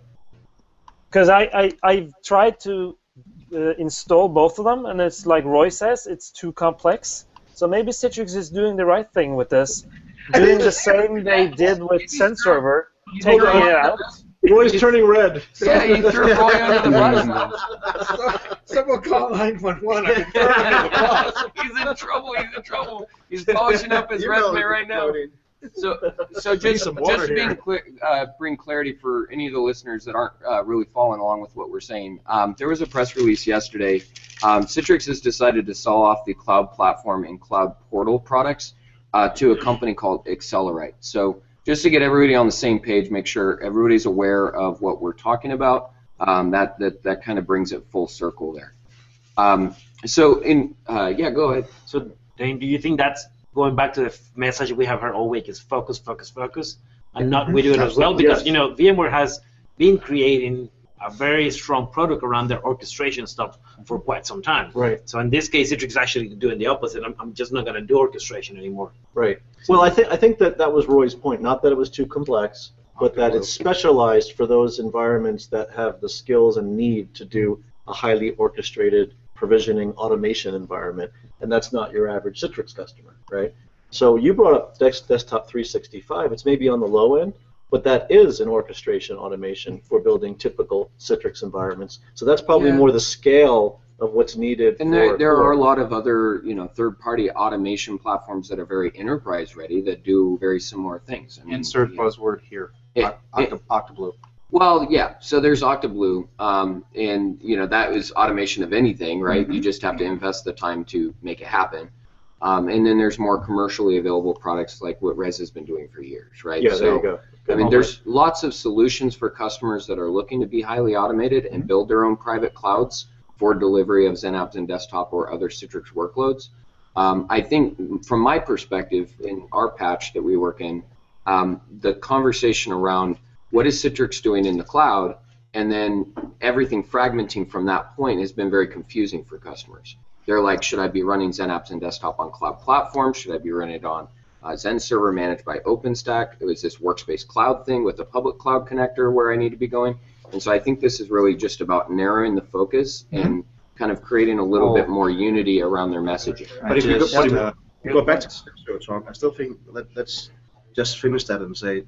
[SPEAKER 8] Because I, I I've tried to uh, install both of them, and it's like Roy says, it's too complex. So maybe Citrix is doing the right thing with this, doing the same they did with XenServer, taking it out.
[SPEAKER 3] Roy's turning red.
[SPEAKER 2] Yeah, you threw Roy under the bus.
[SPEAKER 4] Someone call 911.
[SPEAKER 2] he's in trouble. He's in trouble. He's polishing up his
[SPEAKER 12] You know
[SPEAKER 2] resume right now.
[SPEAKER 12] exploding.
[SPEAKER 2] So, so just,
[SPEAKER 12] some water
[SPEAKER 2] just being
[SPEAKER 12] here.
[SPEAKER 2] clear, uh, bring clarity for any of the listeners that aren't uh, really following along with what we're saying. Um, there was a press release yesterday. Um, Citrix has decided to sell off the cloud platform and cloud portal products uh, to a company called Accelerite. So, just to get everybody on the same page, make sure everybody's aware of what we're talking about. Um, that that that kind of brings it full circle there. Um, so, in uh, yeah, go ahead.
[SPEAKER 7] So, Dane, do you think that's going back to the message we have heard all week is focus, focus, focus, and not we do it as well? Because
[SPEAKER 3] yes.
[SPEAKER 7] you know VMware has been creating a very strong product around their orchestration stuff for quite some time.
[SPEAKER 3] Right.
[SPEAKER 7] So in this case, Citrix is actually doing the opposite. I'm, I'm just not going to do orchestration anymore.
[SPEAKER 3] Right. Well, I think I think that that was Roy's point. Not that it was too complex, but that it's specialized for those environments that have the skills and need to do a highly orchestrated provisioning automation environment, and that's not your average Citrix customer, right? So you brought up Desktop 365. It's maybe on the low end, but that is an orchestration automation for building typical Citrix environments. So that's probably
[SPEAKER 2] Yeah.
[SPEAKER 3] more the scale of what's needed.
[SPEAKER 2] And
[SPEAKER 3] for,
[SPEAKER 2] there, there
[SPEAKER 3] for-
[SPEAKER 2] are a lot of other, you know, third-party automation platforms that are very enterprise-ready that do very similar things. I mean,
[SPEAKER 6] Insert
[SPEAKER 2] you know,
[SPEAKER 6] buzzword here.
[SPEAKER 2] it-
[SPEAKER 6] Oct-
[SPEAKER 2] it-
[SPEAKER 6] Octa- Octoblu.
[SPEAKER 2] well, yeah. So there's Octoblu, um, and you know that is automation of anything, right? You just have to invest the time to make it happen. Um, and then there's more commercially available products like what Res has been doing for years, right?
[SPEAKER 3] Yeah,
[SPEAKER 2] so,
[SPEAKER 3] there you go.
[SPEAKER 2] I mean, there's lots of solutions for customers that are looking to be highly automated and build their own private clouds for delivery of XenApps and desktop or other Citrix workloads. Um, I think, from my perspective, in our patch that we work in, um, the conversation around what is Citrix doing in the cloud, and then everything fragmenting from that point has been very confusing for customers. They're like, should I be running Xen apps and desktop on cloud platforms? Should I be running it on uh, Xen server managed by OpenStack? It was this workspace cloud thing with a public cloud connector where I need to be going. And so I think this is really just about narrowing the focus and kind of creating a little bit more unity around their messaging.
[SPEAKER 12] But if you go,
[SPEAKER 6] Just,
[SPEAKER 12] but if
[SPEAKER 6] uh,
[SPEAKER 12] go back to XenServer Talk, I still think let, let's just finish that and say,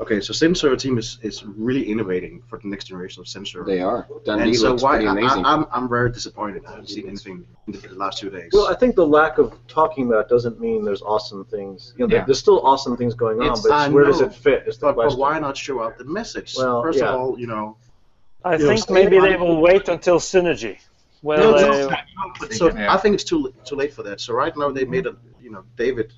[SPEAKER 12] okay, so XenServer team is, is really innovating for the next generation of XenServer.
[SPEAKER 2] They are. Dundee
[SPEAKER 12] and so why
[SPEAKER 2] pretty
[SPEAKER 12] I,
[SPEAKER 2] amazing.
[SPEAKER 12] I, I'm I'm very disappointed. I haven't seen anything in the, the last two days.
[SPEAKER 3] Well, I think the lack of talking about it doesn't mean there's awesome things. You know,
[SPEAKER 12] Yeah.
[SPEAKER 3] there's still awesome things going on,
[SPEAKER 12] It's-
[SPEAKER 3] but
[SPEAKER 12] I
[SPEAKER 3] it's where does it fit? Is the
[SPEAKER 12] but, but why not show out the message?
[SPEAKER 3] Well,
[SPEAKER 12] First
[SPEAKER 3] yeah.
[SPEAKER 12] of all, you know.
[SPEAKER 8] I
[SPEAKER 12] you
[SPEAKER 8] think
[SPEAKER 12] stay
[SPEAKER 8] maybe they will wait until synergy. Well,
[SPEAKER 12] no, no, no, but so I think it's too too late for that. So right now they made a, you know, David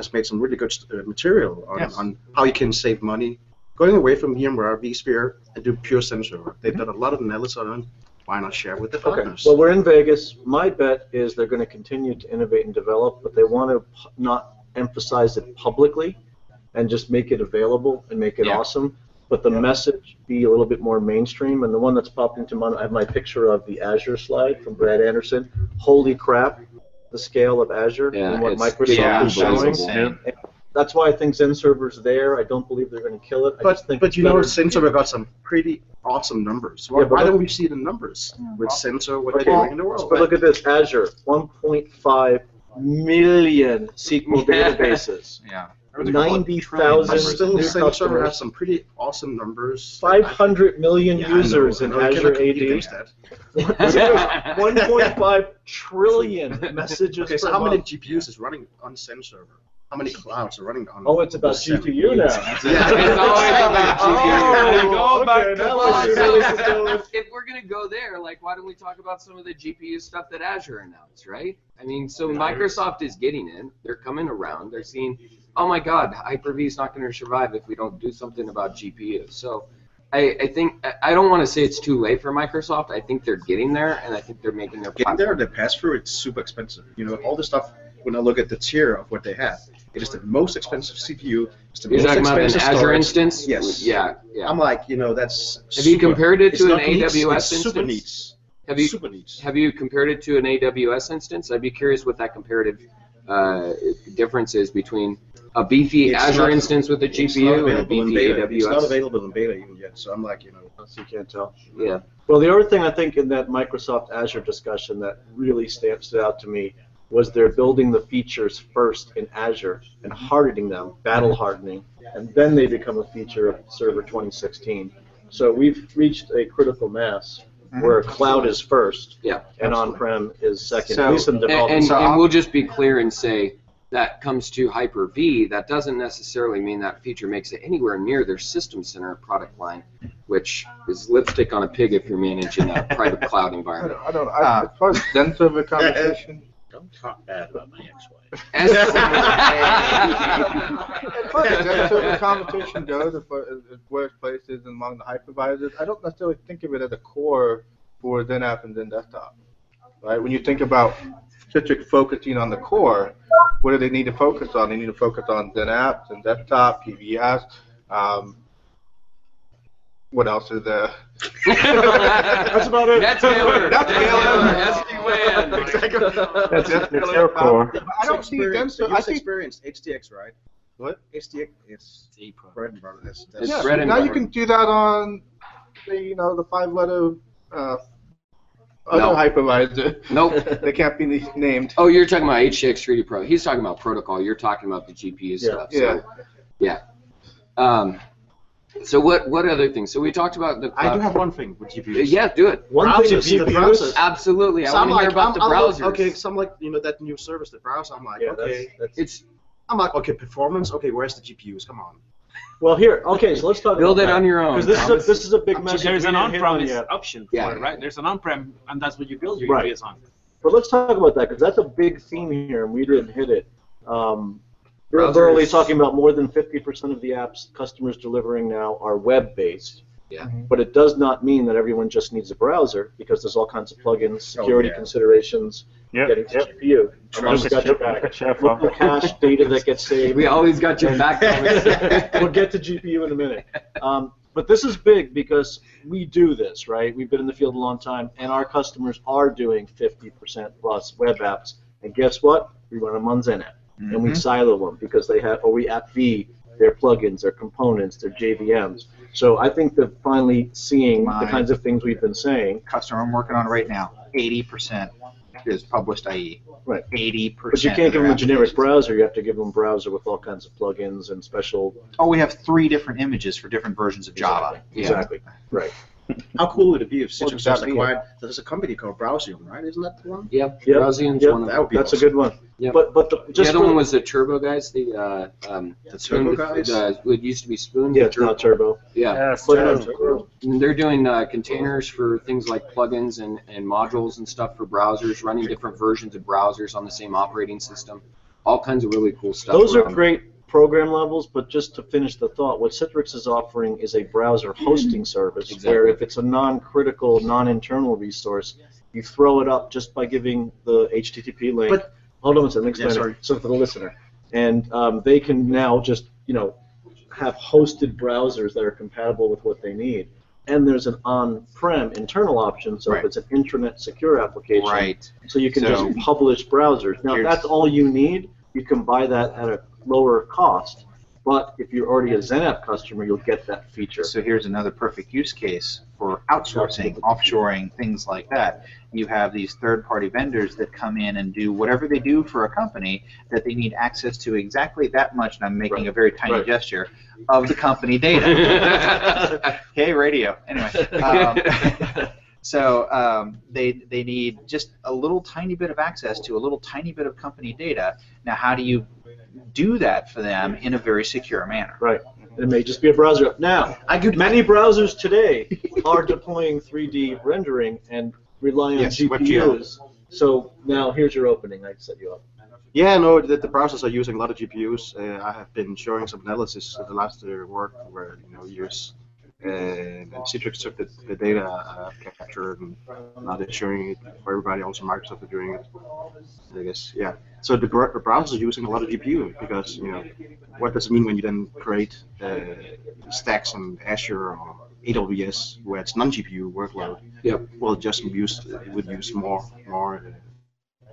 [SPEAKER 12] has made some really good uh, material on,
[SPEAKER 6] Yes.
[SPEAKER 12] on how you can save money, going away from VMware, vSphere, and do pure XenServer. work. They've done a lot of analysis on. Why not share with the
[SPEAKER 3] Okay.
[SPEAKER 12] partners?
[SPEAKER 3] Well, we're in Vegas. My bet is they're going to continue to innovate and develop, but they want to p- not emphasize it publicly and just make it available and make it
[SPEAKER 6] Yeah.
[SPEAKER 3] awesome. But the message be a little bit more mainstream. And the one that's popped into mind, I have my picture of the Azure slide from Brad Anderson. Holy crap, the scale of Azure
[SPEAKER 2] Yeah,
[SPEAKER 3] and what Microsoft
[SPEAKER 6] yeah,
[SPEAKER 3] is showing. That's why I think Xen Server's there. I don't believe they're going to kill it. I just
[SPEAKER 12] but
[SPEAKER 3] think
[SPEAKER 12] but
[SPEAKER 3] it's
[SPEAKER 12] you know,
[SPEAKER 3] better-
[SPEAKER 12] XenServer got some pretty awesome numbers. Why,
[SPEAKER 3] Yeah,
[SPEAKER 12] why don't we see the numbers with XenServer what they're doing in the world?
[SPEAKER 3] But look at this, Azure, 1.5 million SQL databases,
[SPEAKER 6] Yeah.
[SPEAKER 3] 90,000
[SPEAKER 12] But still,
[SPEAKER 3] new
[SPEAKER 12] XenServer has
[SPEAKER 3] customers,
[SPEAKER 12] some pretty awesome numbers.
[SPEAKER 3] 500 million
[SPEAKER 12] Yeah, I know.
[SPEAKER 3] users
[SPEAKER 12] I
[SPEAKER 3] in
[SPEAKER 12] know. I
[SPEAKER 3] Azure
[SPEAKER 12] compete
[SPEAKER 3] AD,
[SPEAKER 12] against that.
[SPEAKER 3] 1.5 trillion messages
[SPEAKER 12] Okay, so
[SPEAKER 3] per
[SPEAKER 12] how many
[SPEAKER 3] month.
[SPEAKER 12] GPUs is running on Xen server? How many clouds are running on?
[SPEAKER 3] Oh, it's about
[SPEAKER 12] Xen?
[SPEAKER 3] GPU now.
[SPEAKER 12] Yeah,
[SPEAKER 2] It's always about GPU.
[SPEAKER 3] Oh,
[SPEAKER 2] Go back
[SPEAKER 3] okay,
[SPEAKER 2] to
[SPEAKER 3] now
[SPEAKER 2] Well,
[SPEAKER 3] I see where this is going.
[SPEAKER 2] if, if we're gonna go there, like, why don't we talk about some of the GPU stuff that Azure announced, right? I mean, so Microsoft is getting in. They're coming around. They're seeing, oh my God, Hyper-V is not going to survive if we don't do something about GPU. So, I, I think I- don't want to say it's too late for Microsoft. I think they're getting there, and I think they're making their
[SPEAKER 12] Getting there, the pass through, it's super expensive. You know, all the stuff. When I look at the tier of what they have, it is the most expensive CPU. It's the
[SPEAKER 2] You're
[SPEAKER 12] most
[SPEAKER 2] talking about an
[SPEAKER 12] expensive
[SPEAKER 2] Azure instance?
[SPEAKER 12] Yes.
[SPEAKER 2] Yeah, yeah.
[SPEAKER 12] I'm like, you know, that's.
[SPEAKER 2] Have you compared it
[SPEAKER 12] it's
[SPEAKER 2] to an
[SPEAKER 12] needs,
[SPEAKER 2] AWS
[SPEAKER 12] it's Super
[SPEAKER 2] instance?
[SPEAKER 12] needs.
[SPEAKER 2] Have you
[SPEAKER 12] Super needs.
[SPEAKER 2] have you compared it to an AWS instance? I'd be curious what that comparative uh, difference is between a beefy
[SPEAKER 12] It's
[SPEAKER 2] Azure
[SPEAKER 12] not-
[SPEAKER 2] instance with a GPU and a
[SPEAKER 12] available in
[SPEAKER 2] beefy
[SPEAKER 12] AWS. It's not available in beta even yet. So I'm like, you know.
[SPEAKER 3] So you can't tell.
[SPEAKER 2] Yeah.
[SPEAKER 3] Well, the other thing I think in that Microsoft Azure discussion that really stand- stood out to me was they're building the features first in Azure and hardening them, battle hardening, and then they become a feature of Server 2016. So we've reached a critical mass mm-hmm. where cloud is first
[SPEAKER 2] Yeah.
[SPEAKER 3] and on-prem is second,
[SPEAKER 6] So-
[SPEAKER 3] at least in
[SPEAKER 2] And, and, and we'll just be clear and say that comes to Hyper-V. That doesn't necessarily mean that feature makes it anywhere near their System Center product line, which is lipstick on a pig if you're managing a private cloud
[SPEAKER 5] I
[SPEAKER 2] environment.
[SPEAKER 5] don't, I don't I, uh, as far as Xen server conversation,
[SPEAKER 4] Don't talk bad about my ex-wife.
[SPEAKER 5] as far as Xen server competition goes, as far as as workplaces and among the hypervisors, I don't necessarily think of it as a core for Xen app and Xen desktop. Right? When you think about Citrix focusing on the core, what do they need to focus on? They need to focus on Xen apps and desktop, PVS. Um, what else is there?
[SPEAKER 3] That's about it.
[SPEAKER 2] NetScaler.
[SPEAKER 5] NetScaler.
[SPEAKER 2] SD-WAN.
[SPEAKER 9] That's,
[SPEAKER 5] That's
[SPEAKER 9] that's your core.
[SPEAKER 5] I don't see Zen
[SPEAKER 12] experience.
[SPEAKER 5] I think
[SPEAKER 12] experience HDX, right?
[SPEAKER 5] What?
[SPEAKER 12] HDX is bread and butter. That's, that's
[SPEAKER 2] It's
[SPEAKER 5] Yeah,
[SPEAKER 2] bread and
[SPEAKER 5] now you can do that on the you know the five letter uh, other
[SPEAKER 2] No.
[SPEAKER 5] hypervisor.
[SPEAKER 2] Nope.
[SPEAKER 5] they can't be named.
[SPEAKER 2] Oh, you're talking about HDX 3D Pro. He's talking about protocol. You're talking about the GPU
[SPEAKER 3] Yeah.
[SPEAKER 2] stuff.
[SPEAKER 5] Yeah.
[SPEAKER 2] So, yeah. Um, so what what other things? So we talked about the.
[SPEAKER 12] I do have one thing with GPUs.
[SPEAKER 2] Yeah, do it.
[SPEAKER 3] One thing with
[SPEAKER 12] the
[SPEAKER 3] GPUs,
[SPEAKER 12] browsers.
[SPEAKER 2] Absolutely. I
[SPEAKER 12] So
[SPEAKER 2] want
[SPEAKER 12] I'm
[SPEAKER 2] to hear
[SPEAKER 12] like,
[SPEAKER 2] about the
[SPEAKER 12] I'm- I'm like, okay, some like you know that new service, the browser. I'm like,
[SPEAKER 3] yeah, that's,
[SPEAKER 12] okay.
[SPEAKER 3] that's,
[SPEAKER 2] It's
[SPEAKER 12] I'm like, okay, performance. Okay, where's the GPUs? Come on.
[SPEAKER 3] Well, here, okay, so let's talk
[SPEAKER 2] build
[SPEAKER 3] about
[SPEAKER 2] it
[SPEAKER 3] that.
[SPEAKER 2] on your own.
[SPEAKER 3] Because this is, a,
[SPEAKER 2] Thomas.
[SPEAKER 3] this is a big
[SPEAKER 7] So
[SPEAKER 3] message.
[SPEAKER 7] there's
[SPEAKER 3] we
[SPEAKER 7] an
[SPEAKER 3] didn't hit on
[SPEAKER 7] on-premise
[SPEAKER 3] yet.
[SPEAKER 7] option
[SPEAKER 2] Yeah.
[SPEAKER 7] for it, right? There's an on-prem, and that's what you build your
[SPEAKER 3] Right.
[SPEAKER 7] UPS on.
[SPEAKER 3] But let's talk about that because that's a big theme here, and we didn't hit it. Um, Bill
[SPEAKER 2] Browsers.
[SPEAKER 3] Burley talking about more than 50% of the apps customers delivering now are web-based.
[SPEAKER 2] Yeah.
[SPEAKER 3] But it does not mean that everyone just needs a browser because there's all kinds of plugins, security
[SPEAKER 6] yeah.
[SPEAKER 3] considerations,
[SPEAKER 9] Yep.
[SPEAKER 3] getting to GPU. Trust got your back. Local cache data that gets saved.
[SPEAKER 2] We always got your back. Thomas.
[SPEAKER 3] we'll get to GPU in a minute. Um, but this is big because we do this, right? We've been in the field a long time, and our customers are doing 50% plus web apps. And guess what? We run them on XenApp, and we
[SPEAKER 6] Mhm.
[SPEAKER 3] silo them because they have, or we app V their plugins, their components, their JVMs. So I think that finally seeing the kinds of things we've been saying,
[SPEAKER 6] Customer I'm working on right now, 80% is published IE.
[SPEAKER 3] Right.
[SPEAKER 6] 80%.
[SPEAKER 3] but you can't give them a generic browser. You have to give them a browser with all kinds of plugins and special.
[SPEAKER 6] Oh, we have three different images for different versions of Java.
[SPEAKER 3] Exactly. Right.
[SPEAKER 12] How cool would it be if Citrix
[SPEAKER 5] would that
[SPEAKER 12] just acquired? There's a company called Browsium, right? Isn't that the one?
[SPEAKER 2] Yep.
[SPEAKER 3] Yep.
[SPEAKER 2] Browsium's
[SPEAKER 3] Yep.
[SPEAKER 2] one of
[SPEAKER 12] That
[SPEAKER 2] them.
[SPEAKER 12] would be
[SPEAKER 3] That's a
[SPEAKER 12] awesome.
[SPEAKER 3] good one.
[SPEAKER 2] Yep.
[SPEAKER 3] But but the,
[SPEAKER 2] The
[SPEAKER 3] just
[SPEAKER 2] other
[SPEAKER 3] for-
[SPEAKER 2] one was the Turbo guys. The uh, um,
[SPEAKER 12] The
[SPEAKER 2] Spoon.
[SPEAKER 12] Turbo guys?
[SPEAKER 2] The, it used to be Spoon.
[SPEAKER 3] yeah, it's not Turbo.
[SPEAKER 2] Yeah.
[SPEAKER 8] Yes,
[SPEAKER 3] But,
[SPEAKER 8] true.
[SPEAKER 3] uh,
[SPEAKER 2] And they're doing uh, containers for things like plugins and, and modules and stuff for browsers, running different versions of browsers on the same operating system. All kinds of really cool stuff.
[SPEAKER 3] Those are
[SPEAKER 2] around.
[SPEAKER 3] great program levels, but just to finish the thought, what Citrix is offering is a browser hosting service where if it's a non-critical, non-internal resource, you throw it up just by giving the HTTP link.
[SPEAKER 12] But-
[SPEAKER 3] hold on a second, let me
[SPEAKER 12] Yeah,
[SPEAKER 3] explain
[SPEAKER 12] sorry.
[SPEAKER 3] So for the listener, and um, they can now just you know have hosted browsers that are compatible with what they need. And there's an on-prem internal option, so
[SPEAKER 6] Right.
[SPEAKER 3] if it's an intranet secure application,
[SPEAKER 6] Right.
[SPEAKER 3] so you can
[SPEAKER 6] So-
[SPEAKER 3] just publish browsers. Now, if that's all you need. You can buy that at a lower cost. But if you're already a XenApp customer, you'll get that feature.
[SPEAKER 6] So here's another perfect use case for outsourcing, offshoring, things like that. You have these third-party vendors that come in and do whatever they do for a company that they need access to exactly that much, and I'm making
[SPEAKER 3] Right.
[SPEAKER 6] a very tiny
[SPEAKER 3] Right.
[SPEAKER 6] gesture, of the company data. okay, radio. Anyway. Um, So um, they they need just a little tiny bit of access to a little tiny bit of company data. Now, how do you do that for them in a very secure manner?
[SPEAKER 3] Right. It may just be a browser. Now,
[SPEAKER 12] I could
[SPEAKER 3] many browsers today are deploying 3D rendering and rely on
[SPEAKER 12] Yes,
[SPEAKER 3] GPUs. So now here's your opening. I set you up.
[SPEAKER 12] Yeah, no, the, the browsers are using a lot of GPUs. Uh, I have been showing some analysis of the last uh, work where you know use and Citrix took the, the data uh, capture and now they're showing it for everybody. Also, Microsoft are doing it. I guess yeah. So the, the browsers are using a lot of GPU because you know what does it mean when you then create uh, stacks on Azure or AWS where it's non-GPU workload?
[SPEAKER 2] Yep.
[SPEAKER 12] Well, it just use it would use more more. Uh,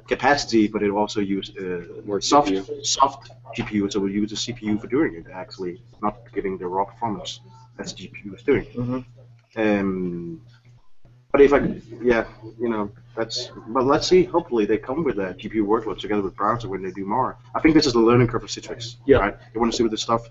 [SPEAKER 12] capacity, but it also use uh,
[SPEAKER 2] More
[SPEAKER 12] soft
[SPEAKER 2] CPU.
[SPEAKER 12] soft GPU, so we use the CPU for doing it actually, not giving the raw performance as GPU is doing.
[SPEAKER 3] Mhm.
[SPEAKER 12] Um, but if I, yeah, you know, that's. But let's see. Hopefully, they come with a GPU workload together with browser when they do more. I think this is the learning curve for Citrix.
[SPEAKER 3] Yeah.
[SPEAKER 12] Right? They want to see with this stuff.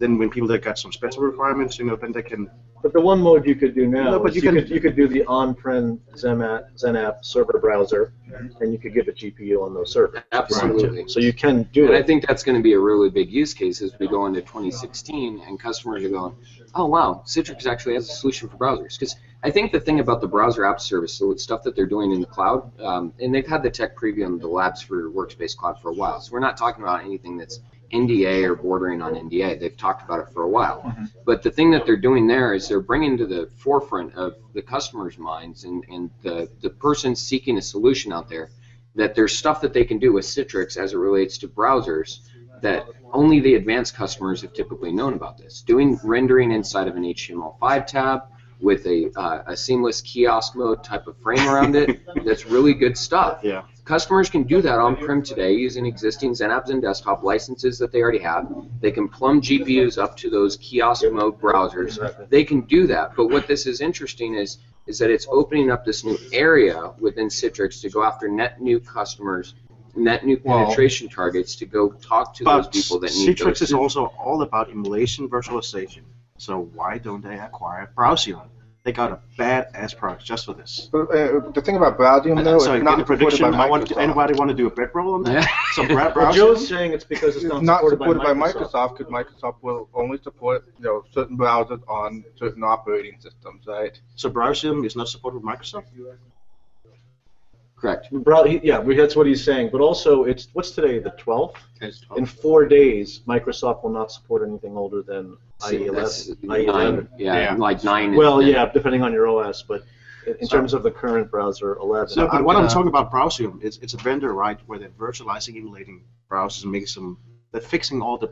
[SPEAKER 12] Then when people that got some special requirements, you know, then they can.
[SPEAKER 3] But the one mode you could do now
[SPEAKER 12] No, but
[SPEAKER 3] is
[SPEAKER 12] you
[SPEAKER 3] you,
[SPEAKER 12] can-
[SPEAKER 3] could you could do the on-prem XenApp, XenApp server browser, and you could give a GPU on those servers.
[SPEAKER 2] Absolutely.
[SPEAKER 3] So you can do it
[SPEAKER 2] And I think that's going to be a really big use case as we go into 2016 and customers are going, oh wow, Citrix actually has a solution for browsers. Because I think the thing about the browser app service, so it's stuff that they're doing in the cloud, um, and they've had the tech preview on the labs for Workspace Cloud for a while. So we're not talking about anything that's NDA or bordering on NDA. They've talked about it for a while. But the thing that they're doing there is they're bringing to the forefront of the customers' minds and, and the, the person seeking a solution out there that there's stuff that they can do with Citrix as it relates to browsers that only the advanced customers have typically known about this. Doing rendering inside of an HTML5 tab with a, uh, a seamless kiosk mode type of frame around it, that's really good stuff.
[SPEAKER 12] Yeah.
[SPEAKER 2] Customers can do that on-prem today using existing XenApp and desktop licenses that they already have. They can plumb GPUs up to those kiosk mode browsers. They can do that. But what this is interesting is is that it's opening up this new area within Citrix to go after net new customers, net new
[SPEAKER 12] Well-
[SPEAKER 2] penetration targets to go talk to those people that need
[SPEAKER 12] Citrix
[SPEAKER 2] those.
[SPEAKER 12] is also all about emulation virtualization. So why don't they acquire Browsium? They got a badass product just for this.
[SPEAKER 5] But, uh, the thing about Browsium, though,
[SPEAKER 12] so
[SPEAKER 5] it's not
[SPEAKER 12] a
[SPEAKER 5] supported
[SPEAKER 12] prediction,
[SPEAKER 5] by
[SPEAKER 12] I want anybody want to do a bread roll on that?
[SPEAKER 2] Yeah.
[SPEAKER 12] So Brad
[SPEAKER 3] Well,
[SPEAKER 12] Browsium.
[SPEAKER 3] Joe's saying it's because it's
[SPEAKER 5] It's
[SPEAKER 3] not,
[SPEAKER 5] not
[SPEAKER 3] supported,
[SPEAKER 5] supported by
[SPEAKER 3] Microsoft.
[SPEAKER 5] Microsoft because Microsoft will only support you know certain browsers on certain operating systems, right?
[SPEAKER 12] So Browsium is not supported by Microsoft.
[SPEAKER 2] Correct.
[SPEAKER 3] Brow- Yeah, that's what he's saying, but also, it's, what's today, the 12th?
[SPEAKER 4] It's
[SPEAKER 3] In four days, Microsoft will not support anything older than IE 11. IE 11.
[SPEAKER 2] yeah,
[SPEAKER 4] Yeah.
[SPEAKER 2] like nine.
[SPEAKER 3] Well,
[SPEAKER 2] and-
[SPEAKER 3] yeah, depending on your OS, but in- in
[SPEAKER 12] So-
[SPEAKER 3] terms of the current browser, 11.
[SPEAKER 12] So, but
[SPEAKER 2] I'm
[SPEAKER 12] what I'm talking about Browsium, it's, it's a vendor, right, where they're virtualizing, emulating browsers and making some, they're fixing all the,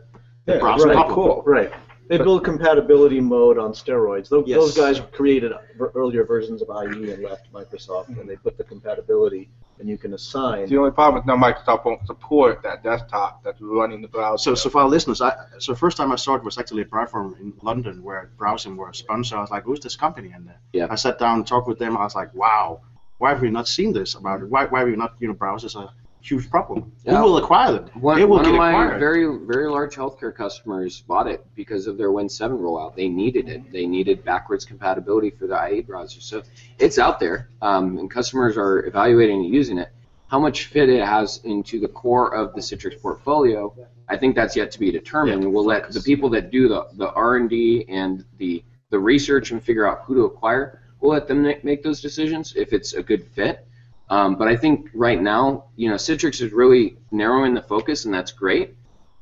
[SPEAKER 12] the
[SPEAKER 3] Yeah,
[SPEAKER 12] browser
[SPEAKER 3] right,
[SPEAKER 12] problem.
[SPEAKER 3] cool, right. They build compatibility mode on steroids. Those,
[SPEAKER 12] Yes.
[SPEAKER 3] those guys created earlier versions of IE and left Microsoft, and they put the compatibility, and you can assign.
[SPEAKER 5] The only problem is now Microsoft won't support that desktop that's running the browser.
[SPEAKER 12] So, so for our listeners, I, so first time I saw it was actually at BriForum in London, where Browsium were a sponsor. I was like, who's this company? And uh,
[SPEAKER 2] Yeah.
[SPEAKER 12] I sat down and talked with them. I was like, wow, why have we not seen this about it? Why, why have we not, you know, browsers are a huge problem.
[SPEAKER 2] Yeah.
[SPEAKER 12] Who will acquire them?
[SPEAKER 2] One,
[SPEAKER 12] they will
[SPEAKER 2] one
[SPEAKER 12] get
[SPEAKER 2] of my
[SPEAKER 12] acquired.
[SPEAKER 2] very very large healthcare customers bought it because of their Win 7 rollout. They needed it. They needed backwards compatibility for the IE browser. So it's out there, um, and customers are evaluating and using it. How much fit it has into the core of the Citrix portfolio, I think that's yet to be determined.
[SPEAKER 12] Yeah,
[SPEAKER 2] we'll let the people that do the, the R&D and the the research and figure out who to acquire. We'll let them make those decisions if it's a good fit. Um, but I think right now, you know, Citrix is really narrowing the focus, and that's great.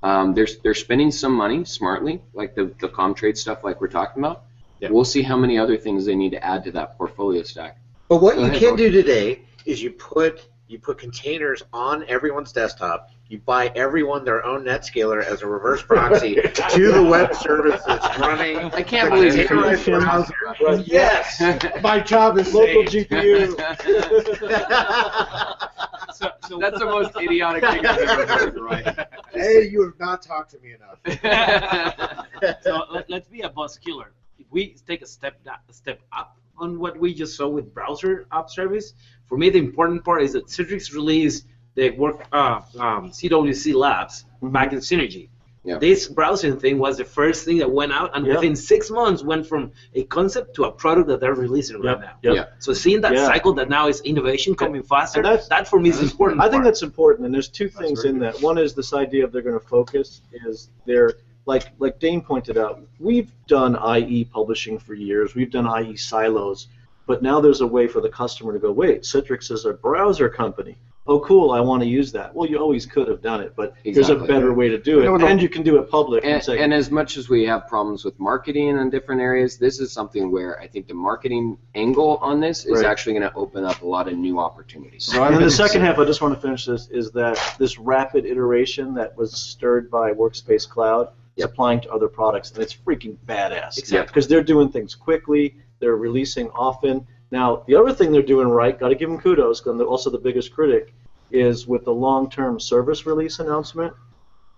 [SPEAKER 2] Um, they're, they're spending some money smartly, like the, the Comtrade stuff, like we're talking about.
[SPEAKER 4] Yeah.
[SPEAKER 2] We'll see how many other things they need to add to that portfolio stack.
[SPEAKER 4] But what
[SPEAKER 2] Go
[SPEAKER 4] you
[SPEAKER 2] ahead,
[SPEAKER 4] can do today is you put you put containers on everyone's desktop. You buy everyone their own NetScaler as a reverse proxy to the web service that's running.
[SPEAKER 2] I can't
[SPEAKER 4] the
[SPEAKER 2] believe you
[SPEAKER 4] containerized
[SPEAKER 2] can-
[SPEAKER 4] browser.
[SPEAKER 3] Right.
[SPEAKER 4] Yes, my job is
[SPEAKER 3] Local
[SPEAKER 4] GPU.
[SPEAKER 7] So, so
[SPEAKER 2] That's the most idiotic thing I've ever heard, right?
[SPEAKER 4] hey, you have not talked to me enough.
[SPEAKER 7] so let, let's be a bus killer. If we take a step da- a step up on what we just saw with browser app service, for me the important part is that Citrix released the work uh, um, CWC Labs back in Synergy.
[SPEAKER 2] Yeah.
[SPEAKER 7] This browsing thing was the first thing that went out, and
[SPEAKER 3] Yeah.
[SPEAKER 7] within six months went from a concept to a product that they're releasing right now.
[SPEAKER 3] yep.
[SPEAKER 2] Yeah.
[SPEAKER 7] So seeing that
[SPEAKER 3] Yeah.
[SPEAKER 7] cycle that now is innovation coming faster,
[SPEAKER 3] that's-
[SPEAKER 7] that for me is important.
[SPEAKER 3] I think
[SPEAKER 7] part.
[SPEAKER 3] that's important, and there's two
[SPEAKER 12] That's
[SPEAKER 3] things in
[SPEAKER 12] good.
[SPEAKER 3] that. One is this idea of they're going to focus. Is they're like like Dane pointed out, we've done IE publishing for years. We've done IE silos, but now there's a way for the customer to go, wait, Citrix is a browser company. Oh, cool! I want to use that. Well, you always could have done it, but there's a better way to do it,
[SPEAKER 5] No, no.
[SPEAKER 3] and you can do it public and,
[SPEAKER 2] And, and as much as we have problems with marketing in different areas, this is something where I think the marketing angle on this is
[SPEAKER 3] Right.
[SPEAKER 2] actually going to open up a lot of new opportunities.
[SPEAKER 11] So
[SPEAKER 3] and then the second half, I just want to finish this, is that this rapid iteration that was stirred by Workspace Cloud is
[SPEAKER 2] Yep.
[SPEAKER 3] applying to other products, and it's freaking badass.
[SPEAKER 7] Exactly.
[SPEAKER 3] Because they're doing things quickly, they're releasing often. Now, the other thing they're doing right, got to give them kudos, because they're also the biggest critic, is with the long-term service release announcement,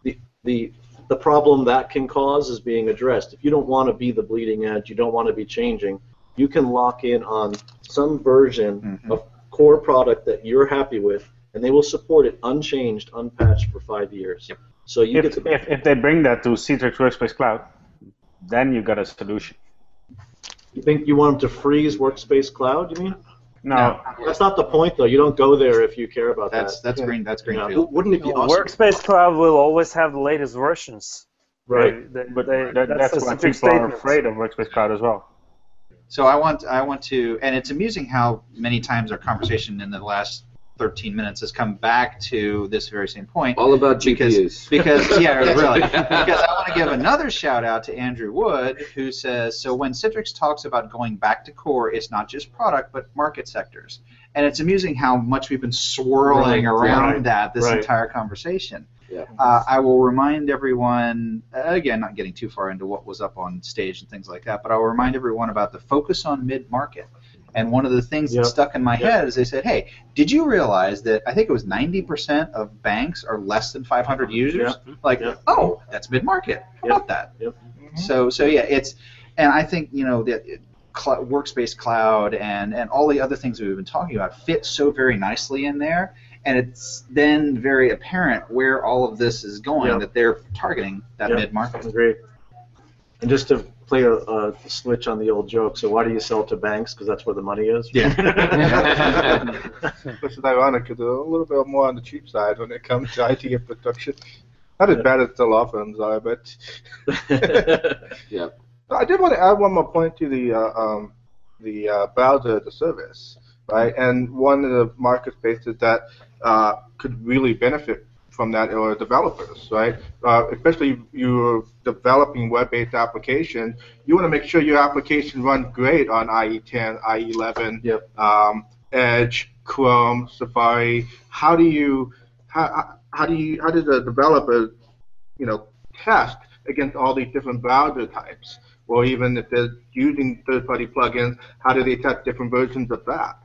[SPEAKER 3] the, the, the problem that can cause is being addressed. If you don't want to be the bleeding edge, you don't want to be changing, you can lock in on some version
[SPEAKER 6] Mhm.
[SPEAKER 3] of core product that you're happy with, and they will support it unchanged, unpatched for five years.
[SPEAKER 6] Yep.
[SPEAKER 3] So you get
[SPEAKER 9] If,
[SPEAKER 3] to,
[SPEAKER 9] if, if they bring that to Citrix Workspace Cloud, then you got a solution.
[SPEAKER 3] You think you want them to freeze Workspace Cloud? You mean?
[SPEAKER 9] No,
[SPEAKER 3] That's not the point, though. You don't go there if you care about
[SPEAKER 6] That's
[SPEAKER 3] that.
[SPEAKER 6] that's green. That's
[SPEAKER 3] Yeah.
[SPEAKER 12] Wouldn't it be awesome?
[SPEAKER 8] Workspace Cloud will always have the latest versions.
[SPEAKER 3] Right.
[SPEAKER 8] They-
[SPEAKER 9] but
[SPEAKER 8] they-
[SPEAKER 9] that, that's,
[SPEAKER 8] the
[SPEAKER 9] why
[SPEAKER 8] Citrix
[SPEAKER 9] people are afraid of Workspace Cloud as well.
[SPEAKER 6] So I want I want to, and it's amusing how many times our conversation in the last 13 minutes has come back to this very same point.
[SPEAKER 2] All about
[SPEAKER 6] Because-
[SPEAKER 2] GPUs.
[SPEAKER 6] Because yeah, really. Because I want to give another shout out to Andrew Wood, who says so when Citrix talks about going back to core, it's not just product but market sectors, and it's amusing how much we've been swirling
[SPEAKER 3] Right,
[SPEAKER 6] around
[SPEAKER 3] right,
[SPEAKER 6] that this
[SPEAKER 3] right.
[SPEAKER 6] entire conversation.
[SPEAKER 2] Yeah.
[SPEAKER 6] Uh, I will remind everyone uh, again, not getting too far into what was up on stage and things like that, but I will remind everyone about the focus on mid market. And one of the things
[SPEAKER 3] Yep.
[SPEAKER 6] that stuck in my
[SPEAKER 3] Yep.
[SPEAKER 6] head is they said, "Hey, did you realize that I think it was 90% of banks are less than 500 users? Like,
[SPEAKER 3] Yep.
[SPEAKER 6] oh, that's mid market. How about that?
[SPEAKER 3] Yep.
[SPEAKER 6] So, so yeah, it's, and I think you know that cl- workspace cloud and and all the other things we've been talking about fit so very nicely in there, and it's then very apparent where all of this is going that they're targeting that mid market.
[SPEAKER 3] Agreed. And just to play a, a switch on the old joke, so why do you sell to banks? Because that's where the money is. Yeah.
[SPEAKER 5] Which is ironic because they're a little bit more on the cheap side when it comes to IT infrastructure. Not as bad as the law firms are, but
[SPEAKER 2] Yep.
[SPEAKER 5] I did want to add one more point to the uh, um, the uh, browser as a service. right? And one of the market spaces that uh, could really benefit from that are developers, right? Uh, especially you're developing web-based applications, you want to make sure your application runs great on E IE10, IE11,
[SPEAKER 3] Yep.
[SPEAKER 5] um, Edge, Chrome, Safari. How do you how, how do you how does a developer you know test against all these different browser types? Or even if they're using third-party plugins, how do they test different versions of that?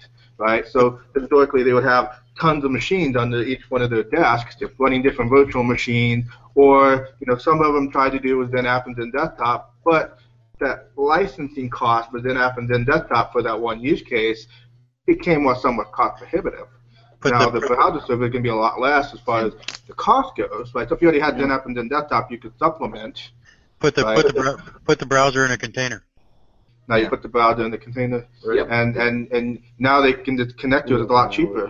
[SPEAKER 5] Right. So historically, they would have tons of machines under each one of their desks, just running different virtual machines. Or you know, some of them tried to do with Xen App and Desktop, but that licensing cost for Xen App and Xen Desktop for that one use case became more somewhat cost prohibitive.
[SPEAKER 10] But
[SPEAKER 5] now
[SPEAKER 10] the-
[SPEAKER 5] the, browser server can be a lot less as far as the cost goes, right? So if you already had Xen App and Xen Desktop, you could supplement.
[SPEAKER 10] Put the
[SPEAKER 5] Right.
[SPEAKER 10] put the put the browser in a container.
[SPEAKER 5] Now you
[SPEAKER 2] Yeah.
[SPEAKER 5] put the browser in the container,
[SPEAKER 2] Yep.
[SPEAKER 5] and and and now they can just connect to it. A lot cheaper.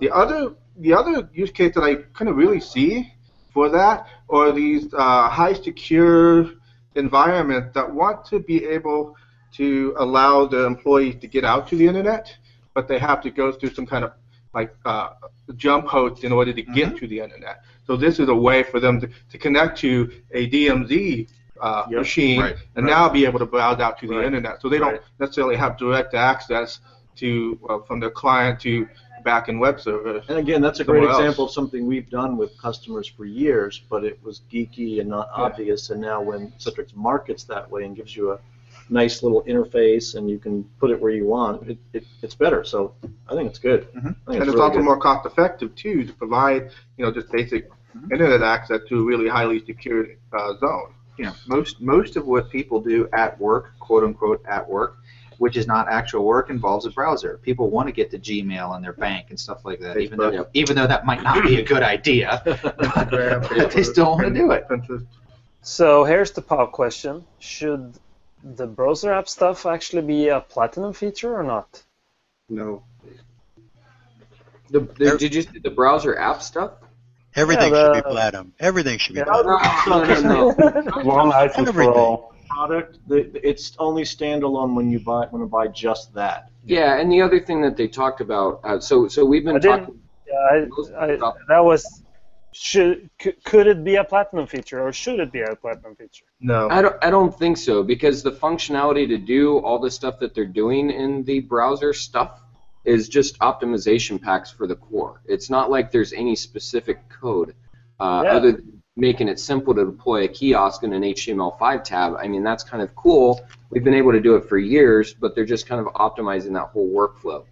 [SPEAKER 5] The other the other use case that I kind of really see for that are these uh, high secure environments that want to be able to allow the employees to get out to the internet, but they have to go through some kind of like uh, jump host in order to get to the internet. So this is a way for them to, to connect to a DMZ uh,
[SPEAKER 3] Yep.
[SPEAKER 5] machine
[SPEAKER 6] Right,
[SPEAKER 5] and
[SPEAKER 3] right.
[SPEAKER 5] now be able to browse out to the
[SPEAKER 3] Right,
[SPEAKER 5] internet. So they don't necessarily have direct access to uh, from the client to back-end web server.
[SPEAKER 3] And again, that's a great
[SPEAKER 5] else.
[SPEAKER 3] example of something we've done with customers for years, but it was geeky and not
[SPEAKER 5] Yeah.
[SPEAKER 3] obvious. And now when Citrix markets that way and gives you a nice little interface and you can put it where you want, it, it, it's better. So I think it's good.
[SPEAKER 6] Mhm.
[SPEAKER 3] Think
[SPEAKER 5] and it's
[SPEAKER 3] really
[SPEAKER 5] also
[SPEAKER 3] good.
[SPEAKER 5] more cost-effective too to provide, you know, just basic
[SPEAKER 6] Mhm.
[SPEAKER 5] internet access to a really highly secured uh, zone.
[SPEAKER 6] You know, most most of what people do at work, quote unquote, at work, which is not actual work, involves a browser. People want to get to Gmail and their bank and stuff like that, even though
[SPEAKER 2] Yep.
[SPEAKER 6] even though that might not be a good idea. but they still want to do it.
[SPEAKER 8] So here's the pop question: Should the browser app stuff actually be a platinum feature or not?
[SPEAKER 12] No.
[SPEAKER 2] The, the, did you see the browser app stuff?
[SPEAKER 10] Everything
[SPEAKER 8] Yeah,
[SPEAKER 10] should be platinum. Everything should be
[SPEAKER 8] Yeah.
[SPEAKER 10] platinum.
[SPEAKER 2] No, no, no.
[SPEAKER 9] One license for all.
[SPEAKER 3] product. It's only standalone when you buy when you buy just that.
[SPEAKER 2] Yeah, and the other thing that they talked about, uh, so so we've been
[SPEAKER 8] I didn't-
[SPEAKER 2] talking.
[SPEAKER 8] Yeah, I, I, that was. Should could, could it be a platinum feature or should it be a platinum feature?
[SPEAKER 5] No.
[SPEAKER 2] I don't, I don't think so because the functionality to do all the stuff that they're doing in the browser stuff is just optimization packs for the core. It's not like there's any specific code uh,
[SPEAKER 8] Yeah.
[SPEAKER 2] other than making it simple to deploy a kiosk in an HTML5 tab. I mean, that's kind of cool. We've been able to do it for years, but they're just kind of optimizing that whole workflow.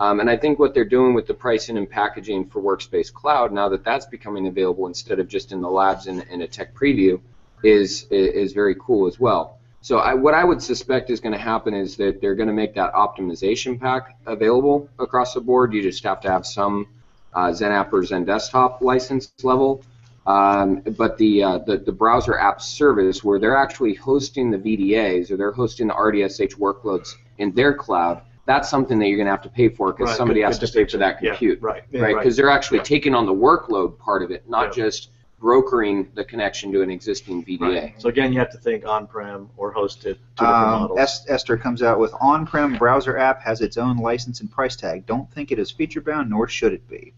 [SPEAKER 2] Um, and I think what they're doing with the pricing and packaging for Workspace Cloud, now that that's becoming available instead of just in the labs and in a tech preview, is is very cool as well. So I, what I would suspect is going to happen is that they're going to make that optimization pack available across the board. You just have to have some uh, Xen app or Xen desktop license level. Um, but the, uh, the the browser app service, where they're actually hosting the VDAs or they're hosting the RDSH workloads in their cloud, that's something that you're going to have to pay for because
[SPEAKER 3] Right,
[SPEAKER 2] somebody
[SPEAKER 3] good-
[SPEAKER 2] has
[SPEAKER 3] good
[SPEAKER 2] to pay for that
[SPEAKER 3] distinction. Yeah,
[SPEAKER 2] compute
[SPEAKER 3] right.
[SPEAKER 5] Yeah,
[SPEAKER 2] right? Because they're actually
[SPEAKER 3] Yeah.
[SPEAKER 2] taking on the workload part of it, not just brokering the connection to an existing VDA.
[SPEAKER 3] So again, you have to think on-prem or hosted. Two
[SPEAKER 6] Um,
[SPEAKER 3] models.
[SPEAKER 6] Es- Esther comes out with on-prem browser app has its own license and price tag. Don't think it is feature bound, nor should it be.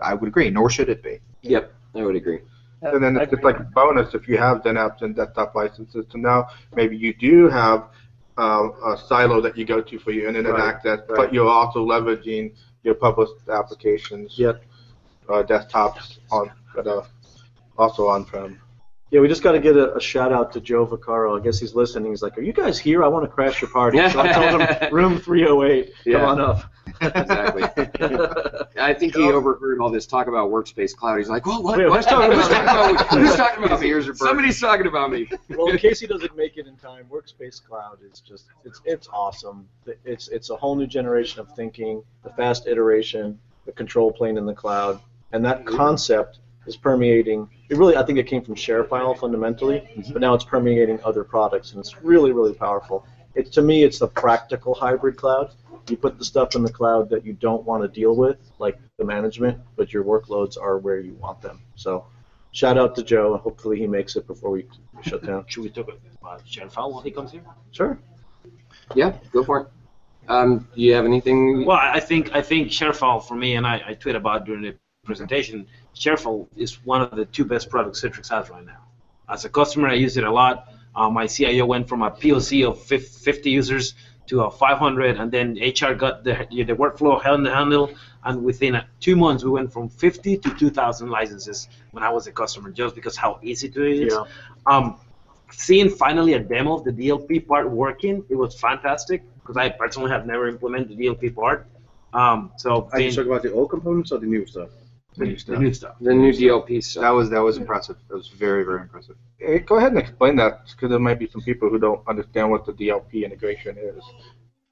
[SPEAKER 6] I would agree, nor should it be.
[SPEAKER 2] Yep, I would agree.
[SPEAKER 5] And then it's just like a bonus if you have Xen apps and desktop licenses. So now maybe you do have um, a silo that you go to for your internet
[SPEAKER 3] Right,
[SPEAKER 5] access, but you're also leveraging your published applications,
[SPEAKER 3] Yep.
[SPEAKER 5] uh, desktops on, but uh, also on-prem.
[SPEAKER 3] Yeah, we just got to get a, a shout out to Joe Vaccaro. I guess he's listening. He's like, "Are you guys here? I want to crash your party." So I told him, "Room 308.
[SPEAKER 2] Yeah.
[SPEAKER 3] Come on up."
[SPEAKER 2] Exactly. I think he overheard all this talk about Workspace Cloud. He's like, "Well, what?
[SPEAKER 3] Wait,
[SPEAKER 2] what?
[SPEAKER 3] who's talking
[SPEAKER 2] Who's
[SPEAKER 3] about
[SPEAKER 2] talking
[SPEAKER 3] me?"
[SPEAKER 2] about? Who's talking about me?
[SPEAKER 6] ears are.
[SPEAKER 2] Somebody's talking about me."
[SPEAKER 3] well, in case he doesn't make it in time, Workspace Cloud is just it's it's awesome. It's it's a whole new generation of thinking, the fast iteration, the control plane in the cloud, and that concept is permeating. It really, I think it came from ShareFile fundamentally, but now it's permeating other products, and it's really really powerful. It to me, it's the practical hybrid cloud. You put the stuff in the cloud that you don't want to deal with, like the management, but your workloads are where you want them. So, shout out to Joe, and hopefully he makes it before we we shut down.
[SPEAKER 7] Should we talk about ShareFile while he comes here?
[SPEAKER 3] Sure.
[SPEAKER 2] Yeah, go for it. Um, do you have anything?
[SPEAKER 7] Well, I think I think ShareFile for me, and I, I tweeted about during the presentation. ShareFile is one of the two best products Citrix has right now. As a customer, I use it a lot. Uh, my CIO went from a POC of fif- 50 users to a 500, and then HR got the the workflow held handle, and within two months we went from 50 to 2,000 licenses when I was a customer, just because how easy it is.
[SPEAKER 3] Yeah.
[SPEAKER 7] Um, seeing finally a demo of the DLP part working, it was fantastic because I personally have never implemented the DLP part. Um, so
[SPEAKER 12] Are you talking about the old components or the new stuff?
[SPEAKER 7] The, the new stuff.
[SPEAKER 2] The new DLP stuff.
[SPEAKER 5] That was that was impressive. That was very very impressive. Hey, go ahead and explain that because there might be some people who don't understand what the DLP integration is.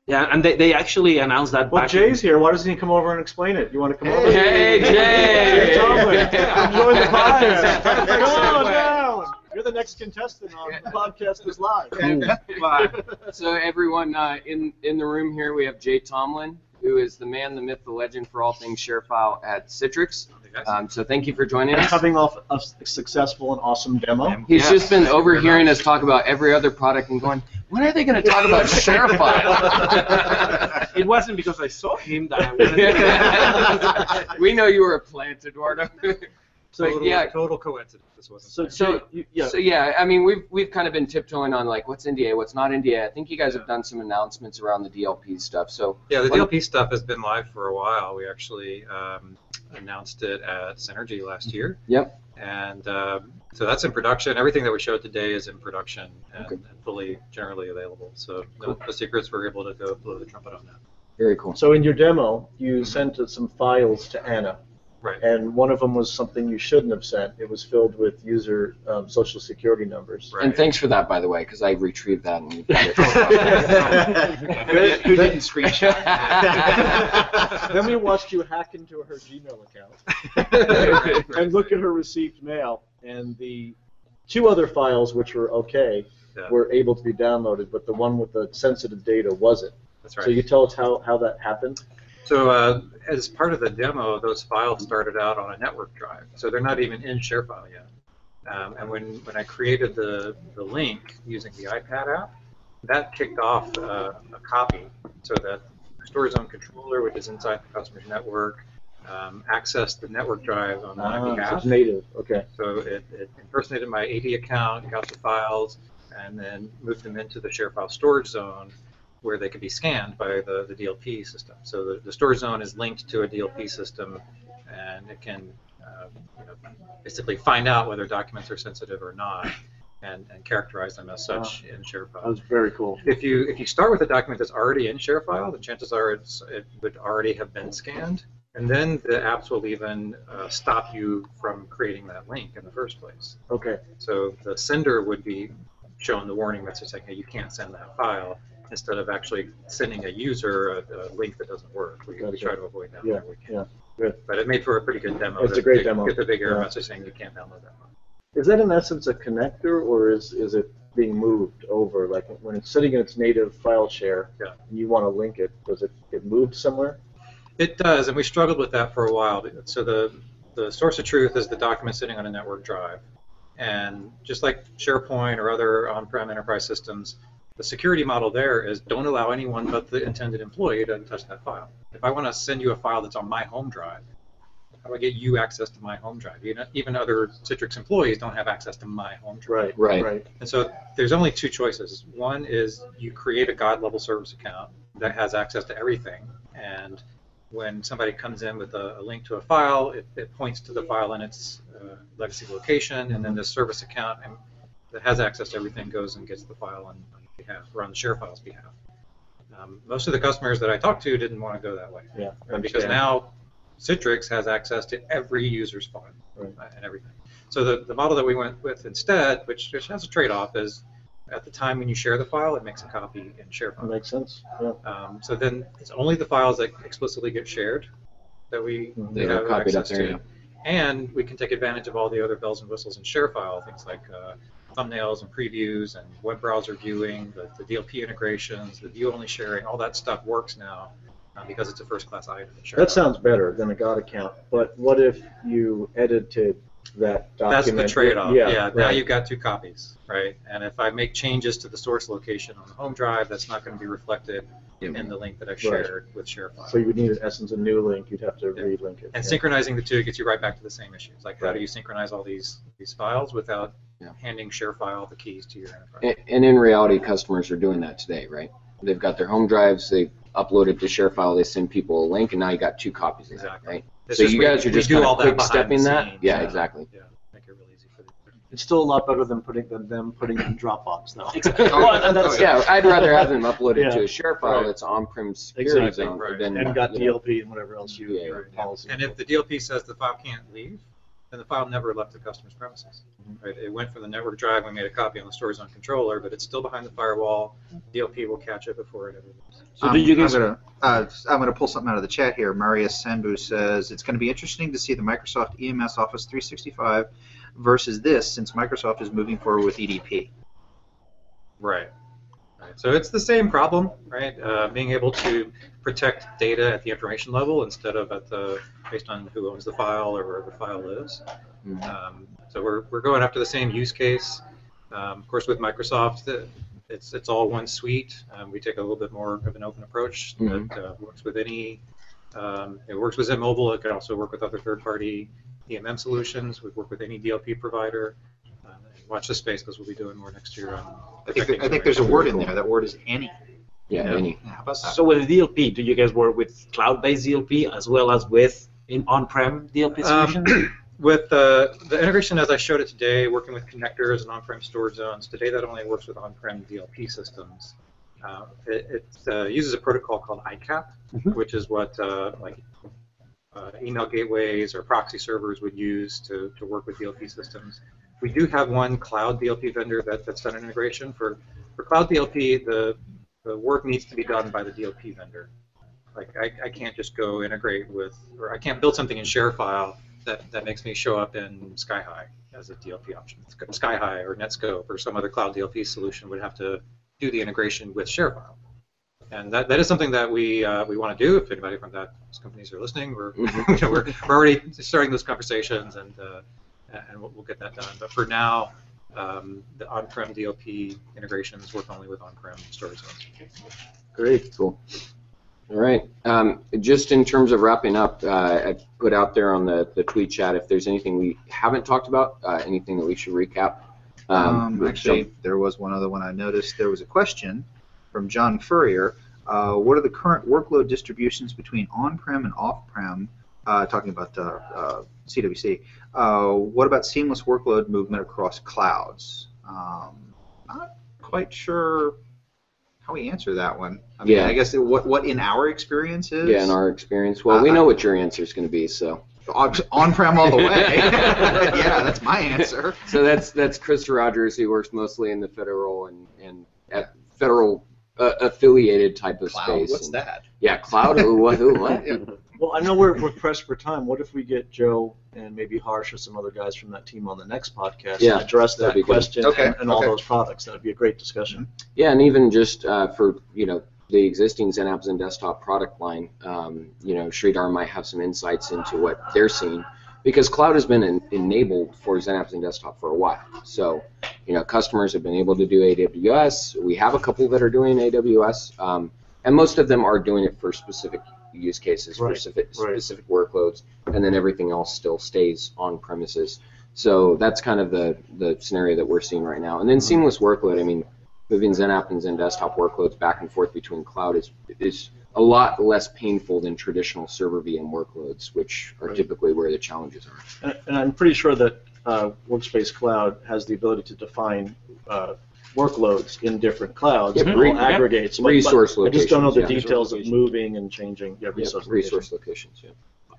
[SPEAKER 7] Yeah, and they, they actually announced that
[SPEAKER 3] Well,
[SPEAKER 7] back.
[SPEAKER 3] Jay's here. Why doesn't he come over and explain it? You want to come over?
[SPEAKER 2] Hey, Jay!
[SPEAKER 3] Jay Tomlin. Come join the podcast. Come on down. You're the next contestant on the podcast is live.
[SPEAKER 2] So everyone uh, in in the room here, we have Jay Tomlin, who is the man, the myth, the legend for all things ShareFile at Citrix. Um, so thank you for joining us.
[SPEAKER 3] Coming off a successful and awesome demo.
[SPEAKER 2] He's just been overhearing us talk about every other product and going, when are they going to talk about ShareFile?
[SPEAKER 7] it wasn't because I saw him that I wanted
[SPEAKER 2] we know you were a plant, Eduardo.
[SPEAKER 3] So
[SPEAKER 2] But yeah,
[SPEAKER 13] Total coincidence. This wasn't.
[SPEAKER 3] So,
[SPEAKER 2] So-
[SPEAKER 3] you, yeah.
[SPEAKER 2] So yeah, I mean we've we've kind of been tiptoeing on like what's NDA, what's not NDA. I think you guys have done some announcements around the DLP stuff. So
[SPEAKER 13] Yeah, the
[SPEAKER 2] What-
[SPEAKER 13] DLP stuff has been live for a while. We actually um, announced it at Synergy last year.
[SPEAKER 2] Yep.
[SPEAKER 13] And um, so that's in production. Everything that we showed today is in production and,
[SPEAKER 2] Okay.
[SPEAKER 13] and fully generally available. So no, no secrets. We're able to go blow the trumpet on that.
[SPEAKER 2] very cool.
[SPEAKER 3] So in your demo, you sent some files to Anna,
[SPEAKER 13] Right.
[SPEAKER 3] and one of them was something you shouldn't have sent. It was filled with user um, social security numbers.
[SPEAKER 13] Right.
[SPEAKER 2] And thanks for that, by the way, because I retrieved that and.
[SPEAKER 3] Good.
[SPEAKER 2] Who didn't screenshot?
[SPEAKER 3] then we watched you hack into her Gmail account and look at her received mail, and the two other files, which were okay,
[SPEAKER 13] Yeah.
[SPEAKER 3] were able to be downloaded, but the one with the sensitive data wasn't.
[SPEAKER 13] That's right.
[SPEAKER 3] So you tell us how, how that happened?
[SPEAKER 13] So uh, as part of the demo, those files started out on a network drive. So they're not even in ShareFile yet. Um, and when, when I created the, the link using the iPad app, that kicked off uh, a copy so that the storage zone controller, which is inside the customer's network, um, accessed the network drive on my
[SPEAKER 3] Ah, so
[SPEAKER 13] behalf.
[SPEAKER 3] it's native. Okay.
[SPEAKER 13] So it, it impersonated my AD account, got the files, and then moved them into the ShareFile storage zone where they could be scanned by the, the DLP system. So the, the storage zone is linked to a DLP system, and it can uh, you know, basically find out whether documents are sensitive or not, and, and characterize them as such in
[SPEAKER 3] That
[SPEAKER 13] ShareFile.
[SPEAKER 3] was very cool.
[SPEAKER 13] If you if you start with a document that's already in ShareFile, the chances are it's, it would already have been scanned, and then the apps will even uh, stop you from creating that link in the first place.
[SPEAKER 3] Okay.
[SPEAKER 13] So the sender would be shown the warning message saying, "Hey, you can't send that file," instead of actually sending a user a, a link that doesn't work. We, we try to avoid that
[SPEAKER 3] Yeah,
[SPEAKER 13] we can.
[SPEAKER 3] yeah, good.
[SPEAKER 13] But it made for a pretty good demo.
[SPEAKER 3] It's a great
[SPEAKER 13] to
[SPEAKER 3] demo.
[SPEAKER 13] Get the big error
[SPEAKER 3] Yeah.
[SPEAKER 13] message saying you can't download that file.
[SPEAKER 3] Is that in essence a connector, or is, is it being moved over? Like when it's sitting in its native file share,
[SPEAKER 13] Yeah.
[SPEAKER 3] and you want to link it, does it get moved somewhere?
[SPEAKER 13] It does, and we struggled with that for a while. So the the source of truth is the document sitting on a network drive, and just like SharePoint or other on-prem enterprise systems, the security model there is don't allow anyone but the intended employee to touch that file. If I want to send you a file that's on my home drive, how do I get you access to my home drive? Even, even other Citrix employees don't have access to my home drive.
[SPEAKER 3] Right.
[SPEAKER 2] Right.
[SPEAKER 3] Right.
[SPEAKER 13] And so there's only two choices. One is you create a God level service account that has access to everything, and when somebody comes in with a, a link to a file, it, it points to the file in its uh, legacy location, and then the service account and that has access to everything goes and gets the file on, on behalf or on the ShareFile's behalf. Um, most of the customers that I talked to didn't want to go that way,
[SPEAKER 3] Yeah. I
[SPEAKER 13] because
[SPEAKER 3] understand.
[SPEAKER 13] now Citrix has access to every user's file
[SPEAKER 3] Right.
[SPEAKER 13] uh, and everything. So the, the model that we went with instead, which, which has a trade-off, is at the time when you share the file, it makes a copy in
[SPEAKER 3] That
[SPEAKER 13] ShareFile.
[SPEAKER 3] makes sense. Yeah.
[SPEAKER 13] Um, so then it's only the files that explicitly get shared that we,
[SPEAKER 3] Mhm.
[SPEAKER 13] we have access
[SPEAKER 2] there,
[SPEAKER 13] to.
[SPEAKER 2] yeah.
[SPEAKER 13] And we can take advantage of all the other bells and whistles in ShareFile, things like uh, thumbnails and previews and web browser viewing, the, the DLP integrations, the view-only sharing, all that stuff works now uh, because it's a first-class item.
[SPEAKER 3] That sounds better than a God account. But what if you edited that document?
[SPEAKER 13] That's the trade-off.
[SPEAKER 3] Yeah,
[SPEAKER 13] Yeah, now you've got two copies, right? And if I make changes to the source location on the home drive, that's not going to be reflected in the link that I shared with ShareFile.
[SPEAKER 3] So you would need, in essence, a new link, you'd have to relink it.
[SPEAKER 13] And
[SPEAKER 3] Yeah.
[SPEAKER 13] synchronizing the two gets you right back to the same issues. Like, how do you synchronize all these these files without handing ShareFile the keys to your enterprise?
[SPEAKER 2] And, and in reality, customers are doing that today, right? They've got their home drives, they upload it to ShareFile, they send people a link, and now you got two copies of that, right?
[SPEAKER 13] It's
[SPEAKER 2] so
[SPEAKER 13] just
[SPEAKER 2] you
[SPEAKER 13] we-
[SPEAKER 2] guys are just kind
[SPEAKER 13] all
[SPEAKER 2] of quick
[SPEAKER 13] behind
[SPEAKER 2] stepping that?
[SPEAKER 13] scenes.
[SPEAKER 2] Yeah,
[SPEAKER 13] Yeah.
[SPEAKER 2] exactly.
[SPEAKER 12] It's still a lot better than putting than them putting it in Dropbox, though.
[SPEAKER 2] Well, and yeah, I'd rather have them uploaded
[SPEAKER 12] Yeah.
[SPEAKER 2] to a ShareFile
[SPEAKER 12] Right.
[SPEAKER 2] that's on-prem security
[SPEAKER 12] Exactly.
[SPEAKER 2] zone
[SPEAKER 13] Right.
[SPEAKER 2] than
[SPEAKER 3] And got
[SPEAKER 2] you know,
[SPEAKER 3] DLP and whatever else you, your policy.
[SPEAKER 13] And if the DLP says the file can't leave, then the file never left the customer's premises. Right? It went from the network drive, we made a copy on the storage zone controller, but it's still behind the firewall. DLP will catch it before it ever leaves.
[SPEAKER 14] Um, I'm gonna, uh, I'm gonna pull something out of the chat here. Marius Sandbu says it's going to be interesting to see the Microsoft EMS Office 365 versus this, since Microsoft is moving forward with EDP.
[SPEAKER 13] Right. Right. So it's the same problem, right? Uh, being able to protect data at the information level instead of at the based on who owns the file or where the file lives. Um, so we're, we're going after the same use case. Um, of course, with Microsoft, the, it's it's all one suite. Um, we take a little bit more of an open approach
[SPEAKER 2] Mhm.
[SPEAKER 13] that uh, works with any. Um, it works with XenMobile. It can also work with other third-party EMM solutions. We work with any DLP provider. Watch this space because we'll be doing more next year on.
[SPEAKER 14] I think, there- I think there's a word in there. That word is any.
[SPEAKER 2] Yeah, any.
[SPEAKER 14] How about that?
[SPEAKER 7] So with DLP, do you guys work with cloud-based DLP as well as with in on-prem DLP solutions?
[SPEAKER 13] Um, with uh, the integration as I showed it today, working with connectors and on-prem storage zones, today that only works with on-prem DLP systems. Uh, it it uh, uses a protocol called ICAP, which is what uh, like uh, email gateways or proxy servers would use to, to work with DLP systems. We do have one cloud DLP vendor that, that's done integration. For, for cloud DLP, the, the work needs to be done by the DLP vendor. Like I, I can't just go integrate with, or I can't build something in ShareFile that, that makes me show up in SkyHigh as a DLP option. SkyHigh or Netskope or some other cloud DLP solution would have to do the integration with ShareFile. And that, that is something that we uh, we want to do. If anybody from that companies are listening, we're you know, we're, we're already starting those conversations, and uh, and we'll, we'll get that done. But for now, um, the on-prem DLP integrations work only with on-prem storage zones.
[SPEAKER 2] Great, cool. All right. Um, just in terms of wrapping up, uh, I put out there on the, the tweet chat if there's anything we haven't talked about, uh, anything that we should recap.
[SPEAKER 14] Um,
[SPEAKER 2] we'll
[SPEAKER 14] actually,
[SPEAKER 2] jump-
[SPEAKER 14] there was one other one I noticed. There was a question from John Furrier. Uh, what are the current workload distributions between on-prem and off-prem? Uh, talking about uh, uh, CWC. Uh, what about seamless workload movement across clouds? Um, not quite sure how we answer that one. I mean,
[SPEAKER 2] Yeah.
[SPEAKER 14] I guess what what in our experience is
[SPEAKER 2] yeah, in our experience. Well, we know what your answer is going to be, so.
[SPEAKER 14] on, on-prem all the way. yeah, that's my answer.
[SPEAKER 2] So that's that's Chris Rogers, who works mostly in the federal and and at federal uh, affiliated type of
[SPEAKER 3] Cloud?
[SPEAKER 2] space.
[SPEAKER 3] What's
[SPEAKER 2] and-
[SPEAKER 3] that?
[SPEAKER 2] Yeah, cloud. Who, what? What?
[SPEAKER 3] Well, I know we're, we're pressed for time. What if we get Joe and maybe Harsh or some other guys from that team on the next podcast
[SPEAKER 2] Yeah,
[SPEAKER 3] and address
[SPEAKER 2] that'd
[SPEAKER 3] that
[SPEAKER 2] be good.
[SPEAKER 3] question
[SPEAKER 2] Okay,
[SPEAKER 3] and, and all those products? That would be a great discussion.
[SPEAKER 2] Yeah, and even just uh, for you know the existing XenApps and desktop product line, um, you know Sridhar might have some insights into what they're seeing because cloud has been en- enabled for XenApps and desktop for a while. So you know customers have been able to do AWS. We have a couple that are doing AWS, um, and most of them are doing it for specific use cases,
[SPEAKER 3] Right,
[SPEAKER 2] specific
[SPEAKER 3] right.
[SPEAKER 2] specific workloads, and then everything else still stays on premises. So that's kind of the the scenario that we're seeing right now. And then seamless workload. I mean moving XenApp and Xen desktop workloads back and forth between cloud is is a lot less painful than traditional server VM workloads, which are
[SPEAKER 3] Right.
[SPEAKER 2] typically where the challenges are.
[SPEAKER 3] And, and I'm pretty sure that uh, Workspace Cloud has the ability to define uh, workloads in different clouds
[SPEAKER 2] Yep,
[SPEAKER 3] and
[SPEAKER 2] re-
[SPEAKER 3] all aggregates. But- but
[SPEAKER 2] resource
[SPEAKER 3] I just don't know the
[SPEAKER 2] yeah.
[SPEAKER 3] details of moving and changing. Yeah,
[SPEAKER 2] Yeah,
[SPEAKER 3] resource
[SPEAKER 2] resource locations. Yeah.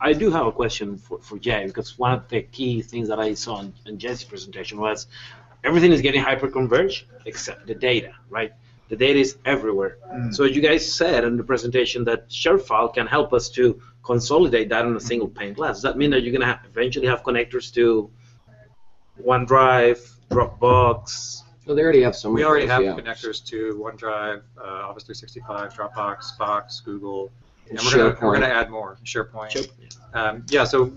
[SPEAKER 7] I do have a question for, for Jay because one of the key things that I saw in, in Jesse's presentation was everything is getting hyper-converged except the data, right? The data is everywhere.
[SPEAKER 14] Mm.
[SPEAKER 7] So you guys said in the presentation that ShareFile can help us to consolidate that in a single pane glass. Does that mean that you're going to eventually have connectors to OneDrive, Dropbox?
[SPEAKER 2] Well, they already have some.
[SPEAKER 13] We already have
[SPEAKER 2] yeah.
[SPEAKER 13] connectors to OneDrive, uh, Office 365, Dropbox, Box, Google, and we're gonna, we're gonna add more. SharePoint. Um, yeah, so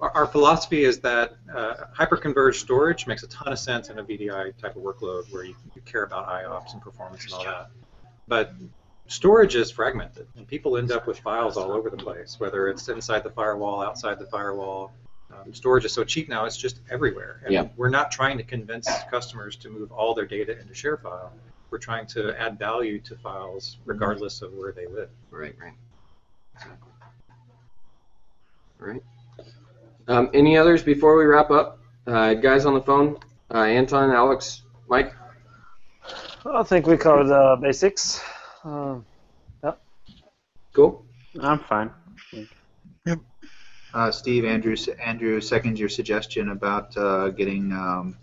[SPEAKER 13] our, our philosophy is that uh, hyperconverged storage makes a ton of sense in a VDI type of workload where you, you care about IOPS and performance and all that. But storage is fragmented, and people end up with files all over the place, whether it's inside the firewall, outside the firewall. Um, storage is so cheap now; it's just everywhere. And
[SPEAKER 2] Yeah.
[SPEAKER 13] we're not trying to convince customers to move all their data into ShareFile. We're trying to add value to files regardless of where they live.
[SPEAKER 2] Right, right. Exactly. All right. Um, any others before we wrap up? Uh, guys on the phone? Uh, Anton, Alex, Mike?
[SPEAKER 8] I think we covered the basics. Uh,
[SPEAKER 2] Cool.
[SPEAKER 9] I'm fine.
[SPEAKER 14] Uh, Steve, Andrew, Andrew seconds your suggestion about uh, getting um,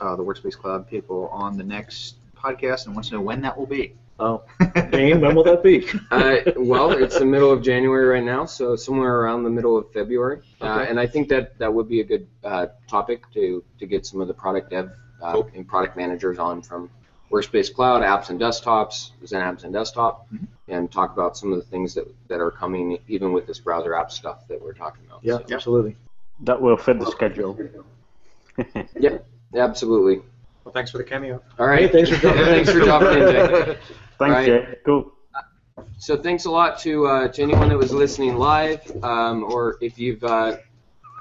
[SPEAKER 14] uh, the Workspace Cloud people on the next podcast and wants to know when that will be.
[SPEAKER 3] Oh, Dane, when will that be?
[SPEAKER 2] Uh, well, it's the middle of January right now, so somewhere around the middle of February. Uh,
[SPEAKER 3] Okay.
[SPEAKER 2] and I think that that would be a good uh, topic to, to get some of the product dev uh, and product managers on from Workspace Cloud, apps and desktops, Xen apps and desktop, and talk about some of the things that, that are coming even with this browser app stuff that we're talking about.
[SPEAKER 3] Yeah,
[SPEAKER 2] So-
[SPEAKER 3] absolutely.
[SPEAKER 9] That will fit the schedule.
[SPEAKER 2] Yep, absolutely.
[SPEAKER 13] Well, thanks for the cameo.
[SPEAKER 2] All right.
[SPEAKER 3] Hey, thanks for dropping in.
[SPEAKER 2] thanks for dropping in, Jay.
[SPEAKER 9] Thanks,
[SPEAKER 2] All right.
[SPEAKER 9] Jay. Cool.
[SPEAKER 2] So thanks a lot to uh, to anyone that was listening live, um, or if you've uh,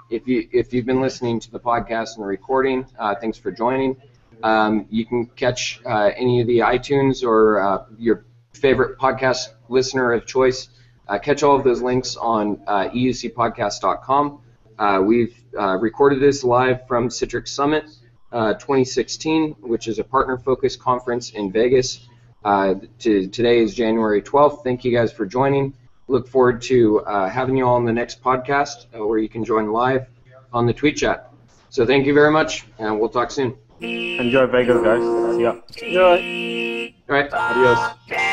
[SPEAKER 2] if you if you've been listening to the podcast and the recording, uh, thanks for joining. Um, you can catch uh, any of the iTunes or uh, your favorite podcast listener of choice. Uh, catch all of those links on uh, eucpodcast.com. Uh, we've uh, recorded this live from Citrix Summit uh, 2016, which is a partner-focused conference in Vegas. To, today is January 12th. Thank you guys for joining. Look forward to having you all on the next podcast where you can join live on the tweet chat. So thank you very much, and we'll talk soon.
[SPEAKER 9] Enjoy Vegas, guys. See ya.
[SPEAKER 8] Enjoy.
[SPEAKER 2] All right.
[SPEAKER 3] Adios.